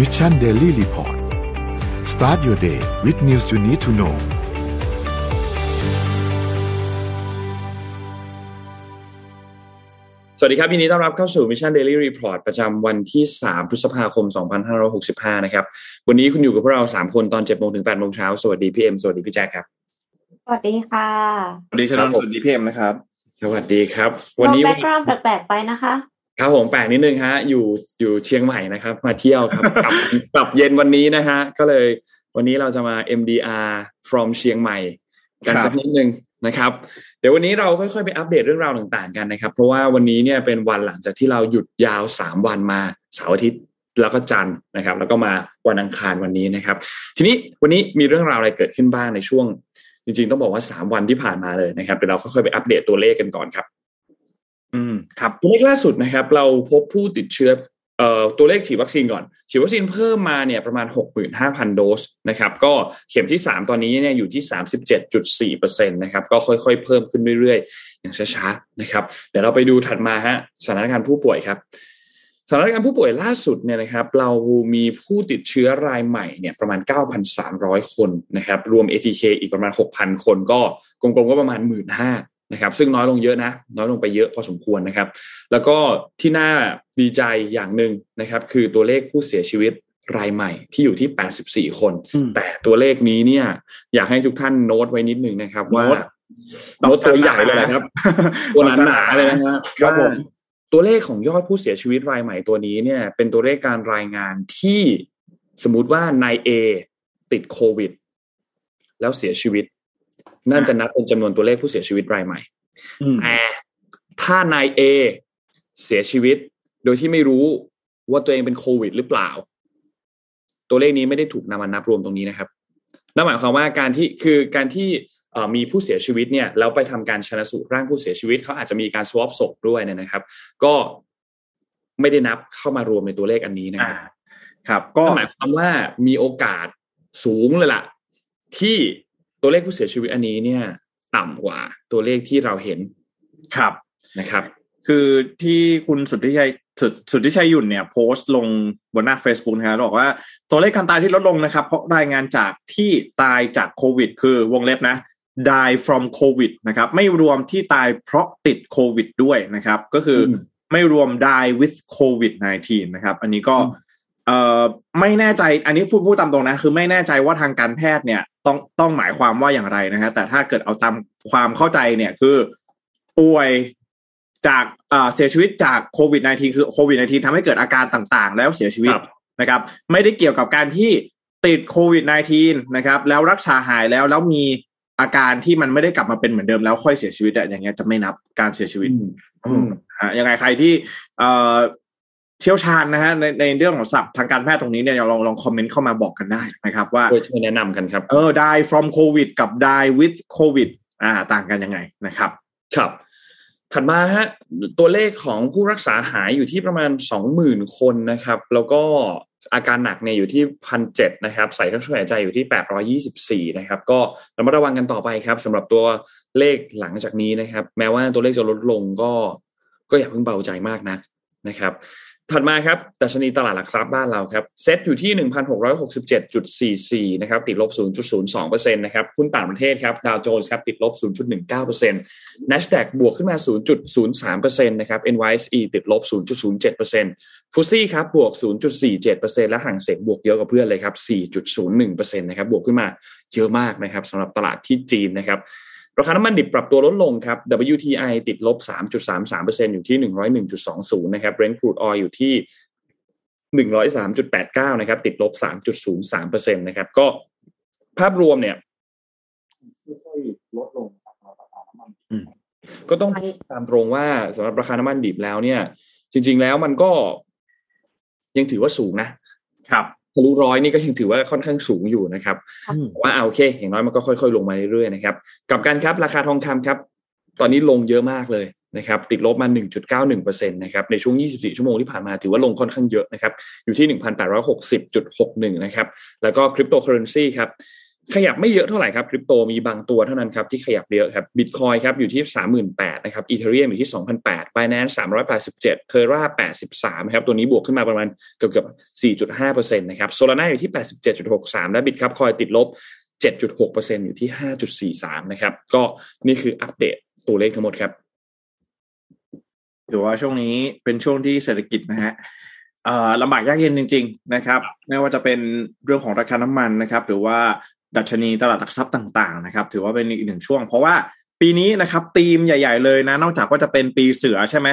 Mission Daily Report start your day with news you need to know สวัสดีครับยินดีต้อนรับเข้าสู่ Mission Daily Report ประจำวันที่ 3 พฤษภาคม 2565 นะครับ วันนี้คุณอยู่กับพวกเรา 3 คนตอน7โมงถึง8โมงเช้า สวัสดีพี่เอ็ม สวัสดีพี่แจ็คครับ สวัสดีค่ะ สวัสดีชนนท์สวัสดีพี่เอ็มนะครับ สวัสดีครับ วันนี้ background แปลกๆไปนะคะ ครับผมแปลกนิดนึงฮะ อยู่อยู่เชียงใหม่นะครับ มาเที่ยวครับกลับกลับเย็นวันนี้นะฮะ ก็เลยวันนี้เราจะมา MDR from เชียงใหม่ กันครับสักนิดนึงนะครับ เดี๋ยววันนี้เราค่อยๆไปอัปเดตเรื่องราวต่างๆกันนะครับ เพราะว่าวันนี้เนี่ยเป็นวันหลังจากที่เราหยุดยาวสามวันมาเสาร์อาทิตย์แล้วก็จันทร์นะครับ แล้วก็มาวันอังคารวันนี้นะครับ ทีนี้วันนี้มีเรื่องราวอะไรเกิดขึ้นบ้างในช่วง จริง ๆ ต้องบอกว่าสามวันที่ผ่านมาเลยนะครับเดี๋ยวเราค่อยๆไปอัปเดตตัวเลขกันก่อนครับ อืมครับตัวเลขล่าสุดนะครับ เราพบผู้ติดเชื้อเอ่อตัวเลขฉีดวัคซีนก่อน ฉีดวัคซีนเพิ่มมาเนี่ยประมาณ 65,000 โดสนะครับก็เข็มที่ 3 ตอนนี้เนี่ยอยู่ที่ 37.4%นะครับก็ค่อยๆ เพิ่มขึ้นเรื่อยๆ อย่างช้าๆนะครับเดี๋ยวเราไปดูถัดมาฮะสถานการณ์ผู้ป่วยครับสถานการณ์ผู้ป่วยล่าสุดเนี่ยนะครับเรามีผู้ติดเชื้อรายใหม่เนี่ยประมาณ 9,300 คนนะครับรวม ATK อีกประมาณ 6,000 คนก็กลมๆก็ประมาณ 15,000 นะครับซึ่งน้อยลงเยอะนะ น้อยลงไปเยอะพอสมควรนะครับ แล้วก็ที่น่าดีใจอย่างหนึ่งนะครับ คือตัวเลขผู้เสียชีวิตรายใหม่ที่อยู่ที่ 84 คนอืมแต่ตัวเลขนี้เนี่ย อยากให้ทุกท่านโน้ตไว้นิดนึงนะครับ ว่าโน้ตโน้ตตัวใหญ่เลยนะครับ ตัวหนาๆเลยนะฮะครับผมว่าตัวเลขของยอดผู้เสียชีวิตรายใหม่ตัวนี้เนี่ย เป็นตัวเลขการรายงานที่สมมุติว่านายเอติดโควิด แล้วเสียชีวิต นั่นจะนับเป็นจำนวนตัวเลขผู้เสียชีวิตรายใหม่อืมแต่ถ้านายเอเสียชีวิต โดยที่ไม่รู้ว่าตัวเองเป็นโควิด หรือเปล่า ตัวเลขนี้ไม่ได้ถูกนำมานับรวมตรงนี้นะครับนั่นหมายความว่าการที่คือการที่เอ่อมีผู้เสียชีวิตเนี่ยแล้วไปทำการชนะสูตรร่างผู้เสียชีวิตเขาอาจจะมีการสวอปศพด้วยเนี่ยนะครับ ก็ไม่ได้นับเข้ามารวมในตัวเลขอันนี้นะคอ่ารับครับก็ก็หมายความว่ามีโอกาสสูงเลยล่ะ ที่ ตัวเลขผู้เสียชีวิตอันนี้เนี่ย ต่ำกว่าตัวเลขที่เราเห็นครับนะครับ คือที่คุณสุทธิชัยสุดสุทธิชัยหยุ่นเนี่ยโพสต์ลงบนหน้า Facebook นะครับบอกว่าตัวเลขการตายที่ลดลงนะครับ เพราะรายงานจากที่ตายจากโควิด คือวงเล็บนะ die from covid นะครับ ไม่รวมที่ตายเพราะติดโควิดด้วยนะครับ ก็คืออมไม่รวม die with covid 19นะครับ อันนี้ก็อืม เอ่อไม่แน่ใจอันนี้พูดพูดตามตรงนะ คือไม่แน่ใจว่าทางการแพทย์เนี่ยต้องต้องหมายความว่าอย่างไรนะฮะแต่ถ้าเกิดเอาตามความเข้าใจเนี่ยคือป่วยจากเอ่อเสียชีวิตจากโควิด -19 คือโควิด -19 ทำให้เกิดอาการต่างๆ แล้วเสียชีวิตครับนะครับ ไม่ได้เกี่ยวกับการที่ติดโควิด -19 นะครับ แล้วรักษาหายแล้วแล้วมีอาการที่มันไม่ได้กลับมาเป็นเหมือนเดิมแล้วค่อยเสียชีวิตอะอย่างเงี้ยจะไม่นับการเสียชีวิตอืมอืมฮะยังไงใครที่ เอ่อเชี่ยวชาญนะฮะในในเรื่องของศัพท์ทางการแพทย์ตรงนี้เนี่ยลองลองคอมเมนต์เข้ามาบอกกันได้นะครับ ว่าช่วยช่วยแนะนำกันครับเออ die from covid กับ die with covid อ่า ต่างกันยังไงนะครับ ครับ ถัดมาฮะตัวเลขของผู้รักษาหายอยู่ที่ประมาณสองหมื่นคนนะครับ แล้วก็อาการหนักเนี่ยอยู่ที่พันเจ็ดนะครับ ใส่เครื่องช่วยหายใจอยู่ที่แปดรอยี่สิบสี่นะครับ ก็ระมัดระวังกันต่อไปครับสำหรับตัวเลขหลังจากนี้นะครับ แม้ว่าตัวเลขจะลดลงก็ ก็อย่าเพิ่งเบาใจมากนักนะครับ ถัดมาครับดัชนีตลาดหลักทรัพย์บ้านเราครับเซ็ตอยู่ที่ 1,667.44 นะครับ ติดลบ 0.02%นะครับหุ้นต่างประเทศครับ ดาวโจนส์ครับ ติดลบ 0.19% NASDAQ บวกขึ้นมา 0.03%นะครับ NYSE ติดลบ 0.07%ฟุซี่ครับ บวก 0.47%และห่างเสงบวกเยอะกว่าเพื่อนเลยครับ 4.01%นะครับ บวกขึ้นมาเยอะมากนะครับสำหรับตลาดที่จีนนะครับ ราคาน้ำมันดิบปรับตัวลดลงครับ WTI ติดลบ 3.33%อยู่ที่ 101.20 นะครับ Brent crude oil อยู่ที่ 103.89 นะครับ ติดลบ 3.03%นะครับ ก็ภาพรวมเนี่ยค่อยๆลดลงครับสำหรับราคาน้ำมันดิบอืมก็ต้องพูดตามตรงว่าสำหรับราคาน้ำมันดิบแล้วเนี่ย จริง ๆแล้วมันก็ยังถือว่าสูงนะครับ ทะลุร้อยนี่ก็ยังถือว่าค่อนข้างสูงอยู่นะครับอืมว่าเอาโอเคอย่างน้อยมันก็ค่อย ๆ ลงมาเรื่อยๆนะครับกลับกันครับราคาทองคำครับ ตอนนี้ลงเยอะมากเลยนะครับติดลบมา 1.91%นะครับในช่วง 24 ชั่วโมงที่ผ่านมาถือว่าลงค่อนข้างเยอะนะครับอยู่ที่ 1,860.61 นะครับแล้วก็คริปโตเคอเรนซีครับ ขยับไม่เยอะเท่าไหร่ครับคริปโตมีบางตัวเท่านั้นครับที่ขยับเยอะครับบิตคอยครับอยู่ที่สามหมื่นแปดนะครับ Ethereum อยู่ที่สองพันแปด Binance สามร้อยแปดสิบเจ็ด Terra แปดสิบสามครับตัวนี้บวกขึ้นมาประมาณเกือบเกือบสี่จุดห้าเปอร์เซ็นต์นะครับโซลาร่าอยู่ที่แปดสิบเจ็ดจุดหกสามและบิตครับคอยติดลบเจ็ดจุดหกเปอร์เซ็นอยู่ที่ห้าจุดสี่สามนะครับก็นี่คืออัปเดตตัวเลขทั้งหมดครับถือว่าช่วงนี้เป็นช่วงที่เศรษฐกิจนะฮะลำบากยากเย็นจริง ๆ นะครับ ไม่ว่าจะเป็นเรื่องของราคาน้ำมันนะครับ หรือว่า ดัชนีตลาดหลักทรัพย์ต่างๆนะครับ ถือว่าเป็นอีกหนึ่งช่วง เพราะว่าปีนี้นะครับธีมใหญ่ ๆ เลยนะ นอกจากว่าจะเป็นปีเสือใช่ไหม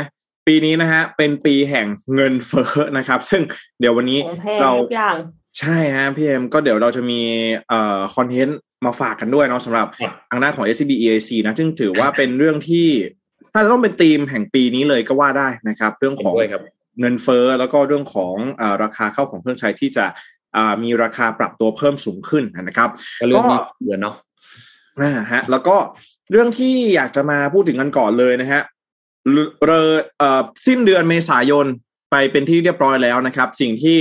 ปีนี้นะฮะเป็นปีแห่งเงินเฟ้อนะครับ ซึ่งเดี๋ยววันนี้เราใช่ฮะพี่เอ็มก็เดี๋ยวเราจะมีเอ่อคอนเทนต์มาฝากกันด้วยเนาะสำหรับทางด้านของ SCB EAC นะซึ่งถือว่าเป็นเรื่องที่ถ้าจะต้องเป็นธีมแห่งปีนี้เลยก็ว่าได้นะครับ เรื่องของเงินเฟ้อแล้วก็เรื่องของอราคาเข้าของเครื่องใช้ที่จะ มีราคาปรับตัวเพิ่มสูงขึ้นนะครับก็เหมือนเนาะนะฮะแล้วก็เรื่องที่อยากจะมาพูดถึงกันก่อนเลยนะฮะเรอสิ้นเดือนเมษายนไปเป็นที่เรียบร้อยแล้วนะครับ สิ่งที่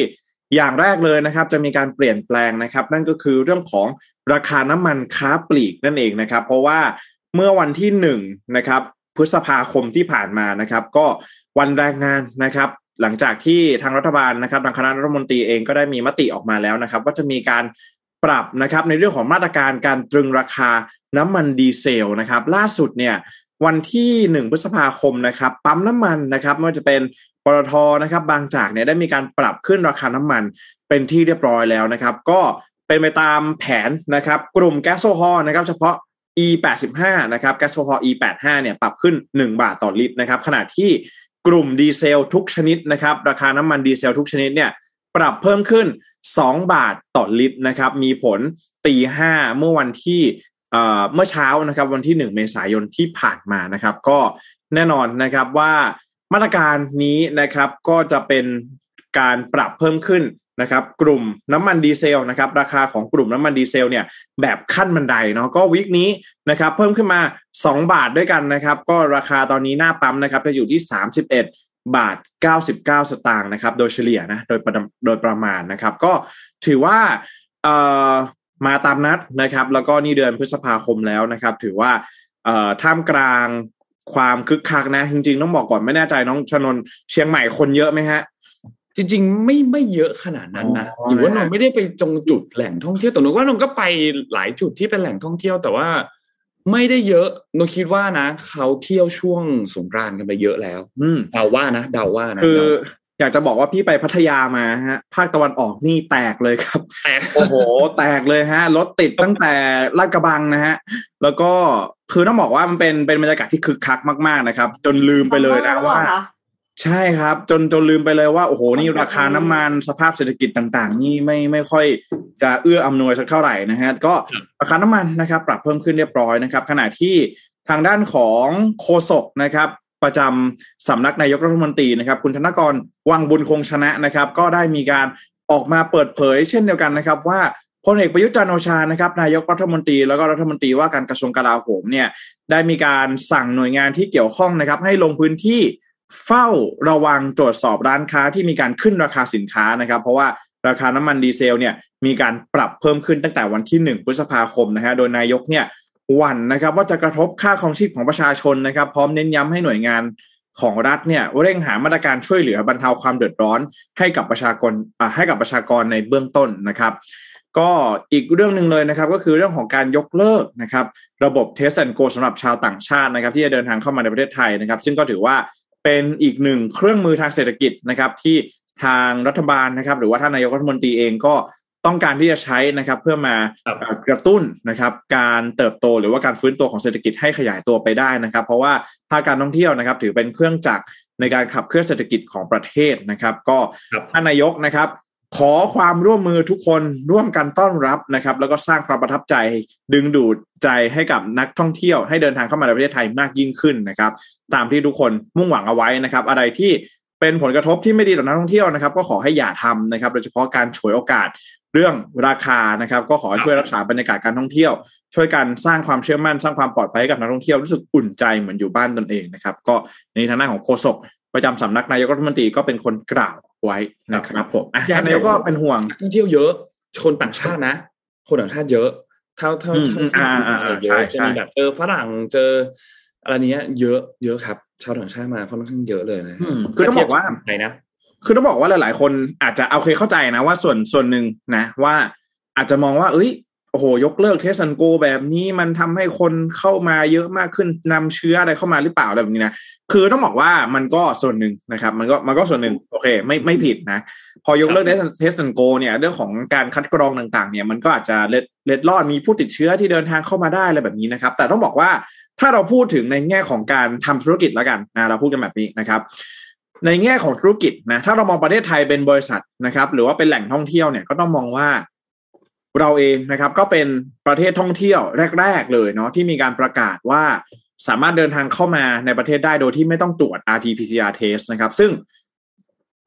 อย่างแรกเลยนะครับ จะมีการเปลี่ยนแปลงนะครับ นั่นก็คือเรื่องของราคาน้ำมันค้าปลีกนั่นเองนะครับ เพราะว่าเมื่อวันที่หนึ่งนะครับ พฤษภาคมที่ผ่านมานะครับ ก็วันแรงงานนะครับ หลังจากที่ทางรัฐบาลนะครับทางคณะรัฐมนตรีเองก็ได้มีมติออกมาแล้วนะครับ ว่าจะมีการปรับนะครับ ในเรื่องของมาตรการการตรึงราคาน้ำมันดีเซลนะครับ ล่าสุดเนี่ยวันที่หนึ่งพฤษภาคมนะครับ ปั๊มน้ำมันนะครับไม่ว่าจะเป็นปตทนะครับ บางจากเนี่ยได้มีการปรับขึ้นราคาน้ำมันเป็นที่เรียบร้อยแล้วนะครับ ก็เป็นไปตามแผนนะครับ กลุ่มแก๊สโซฮอลนะครับ เฉพาะ E85 นะครับแก๊สโซฮอล E85 เนี่ยปรับขึ้น 1 บาทต่อลิตรนะครับ ขณะที่ กลุ่มดีเซลทุกชนิดนะครับ ราคาน้ำมันดีเซลทุกชนิดเนี่ยปรับเพิ่มขึ้น 2 บาทต่อลิตรนะครับ มีผลตีห้าเมื่อวันที่เมื่อเช้านะครับวันที่ 1 เมษายนที่ผ่านมานะครับ ก็แน่นอนนะครับว่ามาตรการนี้นะครับก็จะเป็นการปรับเพิ่มขึ้น นะครับกลุ่มน้ำมันดีเซลนะครับราคาของกลุ่มน้ำมันดีเซลเนี่ยแบบขั้นบันไดเนาะก็วิกนี้นะครับเพิ่มขึ้นมา 2 บาทด้วยกันนะครับก็ราคาตอนนี้หน้าปั๊มนะครับจะอยู่ที่ 31 บาท 99 สตางค์นะครับโดยเฉลี่ยนะโดยโดยประมาณนะครับ ก็ถือว่าเอ่อมาตามนัดนะครับ แล้วก็นี่เดือนพฤษภาคมแล้วนะครับ ถือว่าเอ่อท่ามกลางความคึกคักนะ จริงๆ ต้องบอกก่อนไม่แน่ใจน้องชนนเชียงใหม่คนเยอะไหมฮะ จริง ๆ ไม่ไม่เยอะขนาดนั้นนะหรือว่านนไม่ได้ไปจงจุดแหล่งท่องเที่ยวแต่นนว่านนก็ไปหลายจุดที่เป็นแหล่งท่องเที่ยวแต่ว่าไม่ได้เยอะนนคิดว่านะเขาเที่ยวช่วงสงกรานต์กันไปเยอะแล้ว อืเดาว่านะเดาว่านะคืออยากจะบอกว่าพี่ไปพัทยามาฮะ ภาคตะวันออกนี่แตกเลยครับแตกโอ้โห แตกเลยฮะรถติดตั้งแต่ลาดกระบังนะฮะ แล้วก็คือต้องบอกว่ามันเป็นเป็นบรรยากาศที่คึกคักมากๆนะครับ จนลืมไปเลยนะว่า ใช่ครับ จนจนลืมไปเลยว่าโอ้โหนี่ราคาน้ำมันสภาพเศรษฐกิจต่าง ๆ นี่ไม่ไม่ค่อยจะเอื้ออำนวยสักเท่าไหร่นะฮะก็ราคาน้ำมันนะครับ ปรับเพิ่มขึ้นเรียบร้อยนะครับ ขณะที่ทางด้านของโฆษกนะครับประจำสำนักนายกรัฐมนตรีนะครับ คุณธนกรวังบุญคงชนะนะครับ ก็ได้มีการออกมาเปิดเผย เช่นเดียวกันนะครับว่าพลเอกประยุทธ์จันโอชานะครับนายกรัฐมนตรีแล้วก็รัฐมนตรีว่าการกระทรวงกลาโหมเนี่ยได้มีการสั่งหน่วยงานที่เกี่ยวข้องนะครับ ให้ลงพื้นที่ เฝ้าระวังตรวจสอบร้านค้าที่มีการขึ้นราคาสินค้านะครับ เพราะว่าราคาน้ำมันดีเซลเนี่ยมีการปรับเพิ่มขึ้นตั้งแต่วันที่หนึ่งพฤษภาคมนะฮะโดยนายกเนี่ยหวั่นนะครับ ว่าจะกระทบค่าครองชีพของประชาชนนะครับ พร้อมเน้นย้ำให้หน่วยงานของรัฐเนี่ยเร่งหามาตรการช่วยเหลือบรรเทาความเดือดร้อนให้กับประชากรให้กับประชากรในเบื้องต้นนะครับ ก็อีกเรื่องหนึ่งเลยนะครับ ก็คือเรื่องของการยกเลิกนะครับ ระบบ Test and Go สำหรับชาวต่างชาตินะครับ ที่จะเดินทางเข้ามาในประเทศไทยนะครับ ซึ่งก็ถือว่า เป็นอีกหนึ่งเครื่องมือทางเศรษฐกิจนะครับ ที่ทางรัฐบาลนะครับ หรือว่าท่านนายกรัฐมนตรีเองก็ต้องการที่จะใช้นะครับเพื่อมากระตุ้นนะครับ การเติบโตหรือว่าการฟื้นตัวของเศรษฐกิจให้ขยายตัวไปได้นะครับ เพราะว่าภาคการท่องเที่ยวนะครับ ถือเป็นเครื่องจักรในการขับเคลื่อนเศรษฐกิจของประเทศนะครับ ก็ท่านนายกนะครับ ขอความร่วมมือทุกคนร่วมกันต้อนรับนะครับ แล้วก็สร้างความประทับใจดึงดูดใจให้กับนักท่องเที่ยวให้เดินทางเข้ามาในประเทศไทยมากยิ่งขึ้นนะครับ ตามที่ทุกคนมุ่งหวังเอาไว้นะครับ อะไรที่เป็นผลกระทบที่ไม่ดีต่อนักท่องเที่ยวนะครับ ก็ขอให้อย่าทำนะครับ โดยเฉพาะการฉวยโอกาสเรื่องราคานะครับ ก็ขอช่วยรักษาบรรยากาศการท่องเที่ยว ช่วยกันสร้างความเชื่อมั่นสร้างความปลอดภัยให้กับนักท่องเที่ยวรู้สึกอุ่นใจเหมือนอยู่บ้านตนเองนะครับ ก็ในทางด้านของโฆษก ประจำสำนักนายกรัฐมนตรีก็เป็นคนกล่าวไว้นะครับผมอะนายกก็เป็นห่วงท่องเที่ยวเยอะคนต่างชาตินะ คนต่างชาติเยอะเท่าเท่าอืมเท่าอืมที่อ่าอ่าเยใช่อะใช่จะมีแบบเจอฝรั่งเจออะไรเนี้ยเยอะเยอะครับชาวต่างชาติมาค่อนข้างเยอะเลยนะอืมคือต้องบอกว่าไทยนะคือต้องบอกว่าหลาย ๆ คนอาจจะเอาเคยเข้าใจนะว่าส่วนส่วนหนึ่งนะ ว่าอาจจะมองว่า เอ้ย โอ้โหยกเลิก Test and Go แบบนี้มันทำให้คนเข้ามาเยอะมากขึ้นนำเชื้ออะไรเข้ามาหรือเปล่าอะไรแบบนี้นะคือต้องบอกว่ามันก็ส่วนหนึ่งนะครับ มันก็มันก็ส่วนหนึ่งโอเค ไม่ไม่ผิดนะ พอยกเลิก Test and Go เนี่ย เรื่องของการคัดกรองต่างๆ เนี่ยมันก็อาจจะเล็ดเล็ดลอดมีผู้ติดเชื้อที่เดินทางเข้ามาได้อะไรแบบนี้นะครับ แต่ต้องบอกว่าถ้าเราพูดถึงในแง่ของการทำธุรกิจแล้วกันนะเราพูดกันแบบนี้นะครับ ในแง่ของธุรกิจนะถ้าเรามองประเทศไทยเป็นบริษัทนะครับ หรือว่าเป็นแหล่งท่องเที่ยวเนี่ยก็ต้องมองว่า เราเองนะครับ ก็เป็นประเทศท่องเที่ยวแรก ๆ เลยเนาะที่มีการประกาศว่าสามารถเดินทางเข้ามาในประเทศได้โดยที่ไม่ต้องตรวจ RT-PCR test นะครับ ซึ่ง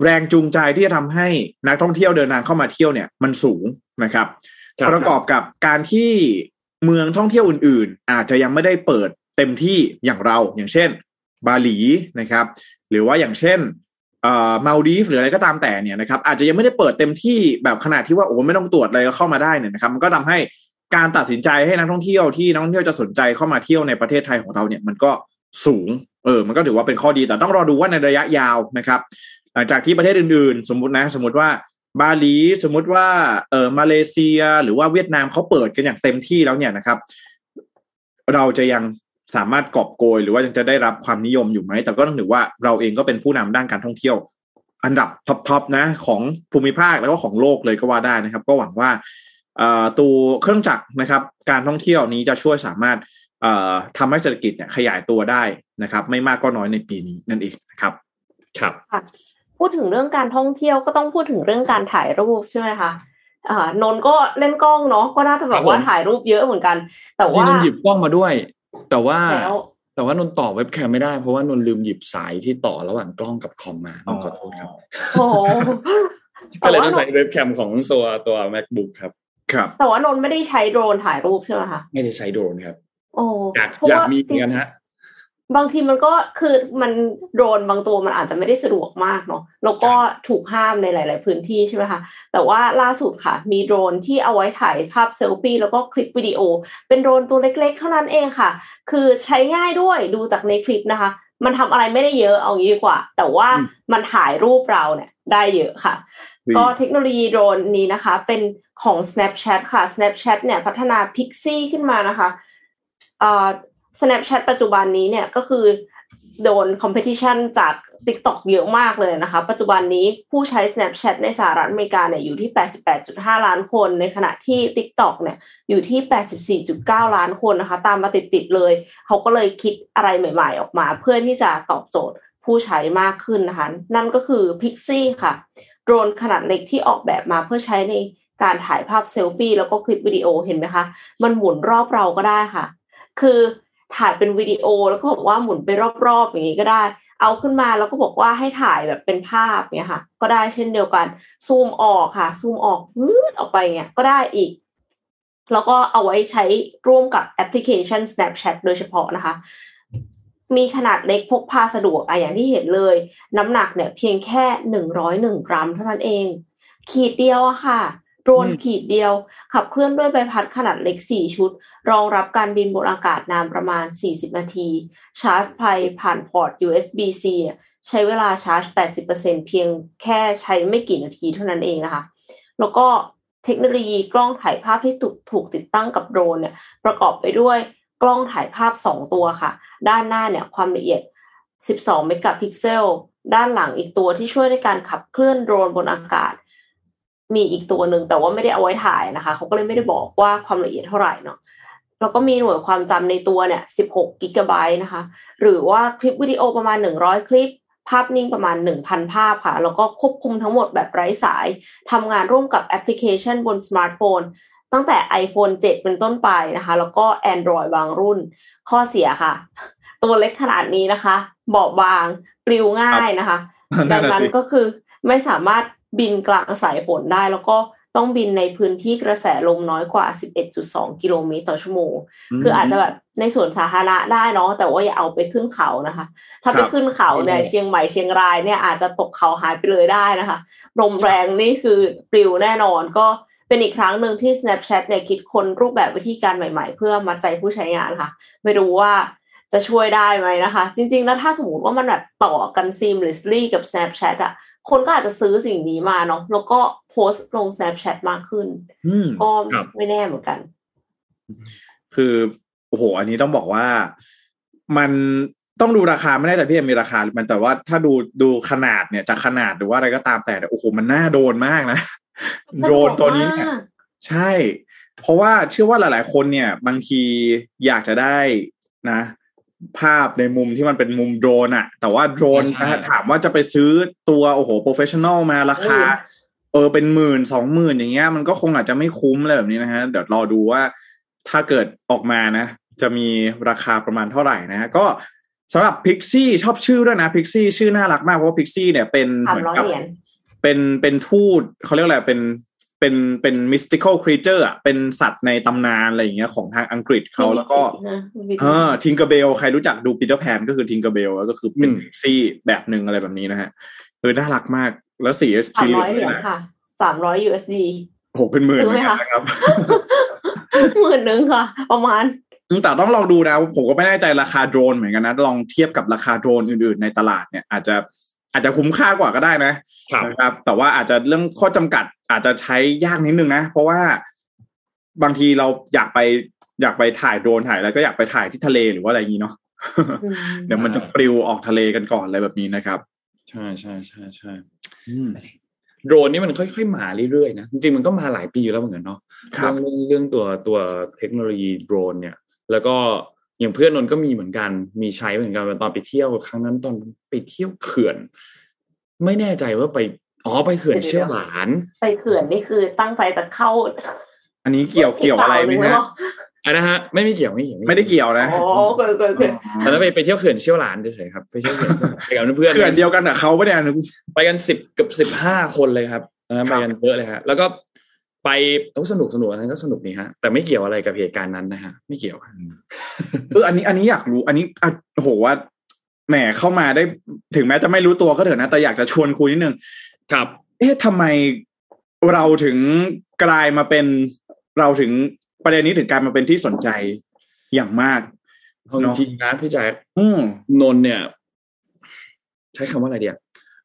แรงจูงใจที่จะทำให้นักท่องเที่ยวเดินทางเข้ามาเที่ยวเนี่ยมันสูงนะครับครับ ประกอบกับการที่เมืองท่องเที่ยวอื่น ๆ อาจจะยังไม่ได้เปิดเต็มที่อย่างเรา อย่างเช่น บาหลีนะครับ หรือว่าอย่างเช่นเอ่อ มาลดีฟหรืออะไรก็ตามแต่เนี่ยนะครับอาจจะยังไม่ได้เปิดเต็มที่แบบขนาดที่ว่าโอ้ไม่ต้องตรวจอะไรก็เข้ามาได้เนี่ยนะครับมันก็ทำให้การตัดสินใจให้นักท่องเที่ยวที่นักท่องเที่ยวจะสนใจเข้ามาเที่ยวในประเทศไทยของเราเนี่ยมันก็สูงเออมันก็ถือว่าเป็นข้อดีแต่ต้องรอดูว่าในระยะยาวนะครับหลังจากที่ประเทศอื่นๆ สมมตินะ สมมติว่าบาหลีสมมุติว่าเออมาเลเซียหรือว่าเวียดนามเขาเปิดกันอย่างเต็มที่แล้วเนี่ยนะครับ เราจะยัง สามารถกอบโกยหรือว่ายังจะได้รับความนิยมอยู่ไหม แต่ก็ต้องถือว่าเราเองก็เป็นผู้นำด้านการท่องเที่ยว อันดับท็อปๆนะ ของภูมิภาคแล้วก็ของโลกเลยก็ว่าได้นะครับ ก็หวังว่าเอ่อตัวเครื่องจักรนะครับ การท่องเที่ยวนี้จะช่วยสามารถเอ่อทำให้เศรษฐกิจเนี่ยขยายตัวได้นะครับ ไม่มากก็น้อยในปีนี้นั่นเองนะครับ ครับค่ะพูดถึงเรื่องการท่องเที่ยวก็ต้องพูดถึงเรื่องการถ่ายรูปใช่ไหมคะอ่านนท์ก็เล่นกล้องเนาะก็น่าจะแบบว่าครับผมถ่ายรูปเยอะเหมือนกัน แต่จริงว่าๆนนท์หยิบกล้องมาด้วย แต่ว่าแล้วแต่ว่านนท์ต่อเว็บแคมไม่ได้เพราะว่านนท์ลืมหยิบสายที่ต่อระหว่างกล้องกับคอมมานนท์ขอโทษครับโอ้โหก็เลยต้องแต่ใช้ว่าเว็บแคมของตัวตัว macbook ครับ ครับ แต่ว่านนท์ไม่ได้ใช้โดรนถ่ายรูปใช่ไหมคะไม่ได้ใช้โดรนครับโอ้อยากเพราะอยากว่ามีจเหมืริองนกันฮะ บางทีมันก็คือมันโดรนบางตัวมันอาจจะไม่ได้สะดวกมากเนาะแล้วก็ถูกห้ามในหลาย ๆ พื้นที่ใช่ไหมคะแต่ว่าล่าสุดค่ะ มีโดรนที่เอาไว้ถ่ายภาพเซลฟี่แล้วก็คลิปวิดีโอ เป็นโดรนตัวเล็ก ๆ เท่านั้นเองค่ะ คือใช้ง่ายด้วยดูจากในคลิปนะคะ มันทำอะไรไม่ได้เยอะเอางี้ดีกว่า แต่ว่าอืมมันถ่ายรูปเราเนี่ยได้เยอะค่ะอืมก็เทคโนโลยีโดรนนี้นะคะ เป็นของ Snapchat ค่ะ Snapchat เนี่ยพัฒนา Pixie ขึ้นมานะคะเอ่อ Snapchat ปัจจุบันนี้เนี่ยก็คือโดน competition จาก TikTok เยอะมากเลยนะคะ ปัจจุบันนี้ผู้ใช้ Snapchat ในสหรัฐอเมริกาเนี่ยอยู่ที่ 88.5 ล้านคน ในขณะที่ TikTok เนี่ยอยู่ที่ 84.9 ล้านคนนะคะ ตามมาติดๆเลย เขาก็เลยคิดอะไรใหม่ๆออกมา เพื่อที่จะตอบโจทย์ผู้ใช้มากขึ้นนะคะ นั่นก็คือ Pixie ค่ะ โดรนขนาดเล็กที่ออกแบบมาเพื่อใช้ในการถ่ายภาพเซลฟี่แล้วก็คลิปวิดีโอเห็นไหมคะ มันหมุนรอบเราก็ได้ค่ะ คือ ถ่ายเป็นวิดีโอแล้วก็บอกว่าหมุนไปรอบๆอย่างนี้ก็ได้ เอาขึ้นมาแล้วก็บอกว่าให้ถ่ายแบบเป็นภาพเนี่ยค่ะ ก็ได้เช่นเดียวกัน ซูมออกค่ะ ซูมออกวืดออกไปเนี่ยก็ได้อีก แล้วก็เอาไว้ใช้ร่วมกับแอปพลิเคชัน Snapchat โดยเฉพาะนะคะ มีขนาดเล็กพกพาสะดวกอะอย่างที่เห็นเลย น้ำหนักเนี่ยเพียงแค่หนึ่งร้อยหนึ่งกรัมเท่านั้นเอง ขีดเดียวอะค่ะ โดรนอืมขีดเดียว ขับเคลื่อนด้วยใบพัดขนาดเล็ก 4 ชุด รองรับการบินบนอากาศนานประมาณ 40 นาที ชาร์จไฟผ่านพอร์ต USB-C เนี่ยใช้เวลาชาร์จ 80%เพียงแค่ใช้ไม่กี่นาทีเท่านั้นเองนะคะ แล้วก็เทคโนโลยีกล้องถ่ายภาพที่ถูกถูกติดตั้งกับโดรนเนี่ยประกอบไปด้วยกล้องถ่ายภาพ 2 ตัวค่ะ ด้านหน้าเนี่ยความละเอียด 12 เมกะพิกเซล ด้านหลังอีกตัวที่ช่วยในการขับเคลื่อนโดรนบนอากาศ มีอีกตัวหนึ่งแต่ว่าไม่ได้เอาไว้ถ่ายนะคะเขาก็เลยไม่ได้บอกว่าความละเอียดเท่าไหร่เนาะแล้วก็มีหน่วยความจำในตัวเนี่ย 16 กิกะไบต์นะคะ หรือว่าคลิปวิดีโอประมาณ 100 คลิป ภาพนิ่งประมาณ 1,000 ภาพค่ะ แล้วก็ควบคุมทั้งหมดแบบไร้สาย ทำงานร่วมกับแอปพลิเคชันบนสมาร์ทโฟน ตั้งแต่ iPhone 7 เป็นต้นไปนะคะ แล้วก็ Android บางรุ่น ข้อเสียค่ะ ตัวเล็กขนาดนี้นะคะ เบาบาง ปลิวง่ายนะคะ ดังนั้นก็คือไม่สามารถ บินกลางสายฝนได้ แล้วก็ต้องบินในพื้นที่กระแสลมน้อยกว่า 11.2 กิโลเมตรต่อชั่วโมง คืออาจจะแบบในสวนสาธารณะได้เนาะ แต่ว่าอย่าเอาไปขึ้นเขานะคะ ถ้าไปครับขึ้นเขาเนี่ยโอ้โหเชียงใหม่เชียงรายเนี่ยอาจจะตกเขาหายไปเลยได้นะคะ ลมแรงนี่คือปลิวแน่นอนก็เป็นอีกครั้งหนึ่งที่ Snapchat เนี่ยคิดค้นรูปแบบวิธีการใหม่ๆ เพื่อมัดใจผู้ใช้งานค่ะ ไม่รู้ว่าจะช่วยได้ไหมนะคะ จริงๆ แล้วถ้าสมมติว่ามันแบบต่อกัน seamlessly กับ Snapchat อะ คนก็อาจจะซื้อสิ่งนี้มาเนาะแล้วก็โพสต์ลง Snapchat มากขึ้นอืมก็ครับไม่แน่เหมือนกัน คือโอ้โห อันนี้ต้องบอกว่ามันต้องดูราคาไม่ได้แต่พี่เอ็มมีราคา มันแต่ว่าถ้าดูดูขนาดเนี่ยจากขนาดหรือว่าอะไรก็ตามแต่เนี่ยโอ้โหมันน่าโดนมากนะสะโดดวกนตัวนี้เนี่ยมากใช่ เพราะว่าเชื่อว่าหลาย ๆ คนเนี่ย บางทีอยากจะได้นะ ภาพในมุมที่มันเป็นมุมโดรนอะแต่ว่าโดรนใช่นะถามว่าจะไปซื้อตัวโอ้โหโปรเฟชชั่นอลมาราคา เออเป็นหมื่นสองหมื่นอย่างเงี้ยมันก็คงอาจจะไม่คุ้มอะไรแบบนี้นะฮะเดี๋ยวรอดูว่าถ้าเกิดออกมานะ จะมีราคาประมาณเท่าไหร่นะฮะก็สำหรับ Pixie ชอบชื่อด้วยนะ Pixie ชื่อน่ารักมากเพราะว่า Pixie เนี่ยเป็นสามเหมือนร้อยกับเหรียญเป็นเป็นทูตเขาเรียกอะไรเป็น เป็นเป็น mystical creature อะเป็นสัตว์ในตำนานอะไรอย่างเงี้ยของทางอังกฤษเขาแล้วก็เออทิงเกอร์เบลใครรู้จักดูปีเตอร์แพนก็คือทิงเกอร์เบลก็คือเป็นอืมซี่แบบหนึ่งอะไรแบบนี้นะฮะเออน่ารักมากแล้วสีสามสีร้อยเหรียญนะค่ะสามร้อย USD โอ้โหเป็นหมื่นซื้อไหมเหมือนกันคะนะครับหมื่นหนึ่งค่ะ ประมาณอืมแต่ต้องลองดูนะ ผมก็ไม่แน่ใจราคาโดรนเหมือนกันนะ ลองเทียบกับราคาโดรนอื่นๆในตลาดเนี่ยอาจจะ อาจจะคุ้มค่ากว่าก็ได้นะครับนะครับ แต่ว่าอาจจะเรื่องข้อจำกัด อาจจะใช้ยากนิดนึงนะ เพราะว่าบางทีเราอยากไปอยากไปถ่ายโดรนถ่ายอะไรก็อยากไปถ่ายที่ทะเลหรือว่าอะไรอย่างนี้เนาะเดี๋ยวมันจะปลิวออกทะเลกันก่อนอะไรแบบนี้นะครับ ใช่ใช่ใช่ใช่อืมโดรนนี่มันค่อยๆมาเรื่อยๆนะจริงๆมันก็มาหลายปีอยู่แล้วเหมือนกันเนาะครับเรื่องเรื่องตัวตัวเทคโนโลยีโดรนเนี่ย แล้วก็ อย่างเพื่อนนนท์ก็มีเหมือนกัน มีใช้เหมือนกันตอนไปเที่ยวครั้งนั้นตอนไปเที่ยวเขื่อน ไม่แน่ใจว่าไปอ๋อไปเขื่อนเชี่ยวหลาน ไปเขื่อนนี่คือตั้งใจจะเข้า อันนี้เกี่ยวเกี่ยวอะไรไหมกฮะล่าวอันนะฮะไม่มีเกี่ยวไม่เกี่ยวไม่ได้เกี่ยวนะอ๋อเขื่อนเขื่อนเขื่อนตอนนั้นไปไปเที่ยวเขื่อนเชี่ยวหลานเฉยๆครับไปเที่ยวเขื่อนไปกับเพื่อนเขื่อนเดียวกันกับเขาปะเนี่ยไปกันสิบกับสิบห้าคนเลยครับตอนนั้นครัไปบกันเยอะเลยฮะแล้วก็ ไปโอ้สนุกสนุกอันนั้นก็สนุกนี่ฮะ แต่ไม่เกี่ยวอะไรกับเหตุการณ์นั้นนะฮะ ไม่เกี่ยวเอออันนี้อันนี้อยากรู้ อันนี้อะโอ้โหว่าแหมเข้ามาได้ถึงแม้จะไม่รู้ตัวก็เถอะนะแต่อยากจะชวนคุยนิดนึงครับ เอ๊ะทำไมเราถึงกลายมาเป็นเราถึงประเด็นนี้ถึงกลายมาเป็นที่สนใจอย่างมากเอาจริงๆนะพี่แจ๊คอืมนนท์เนี่ย ใช้คำว่าอะไรเดียว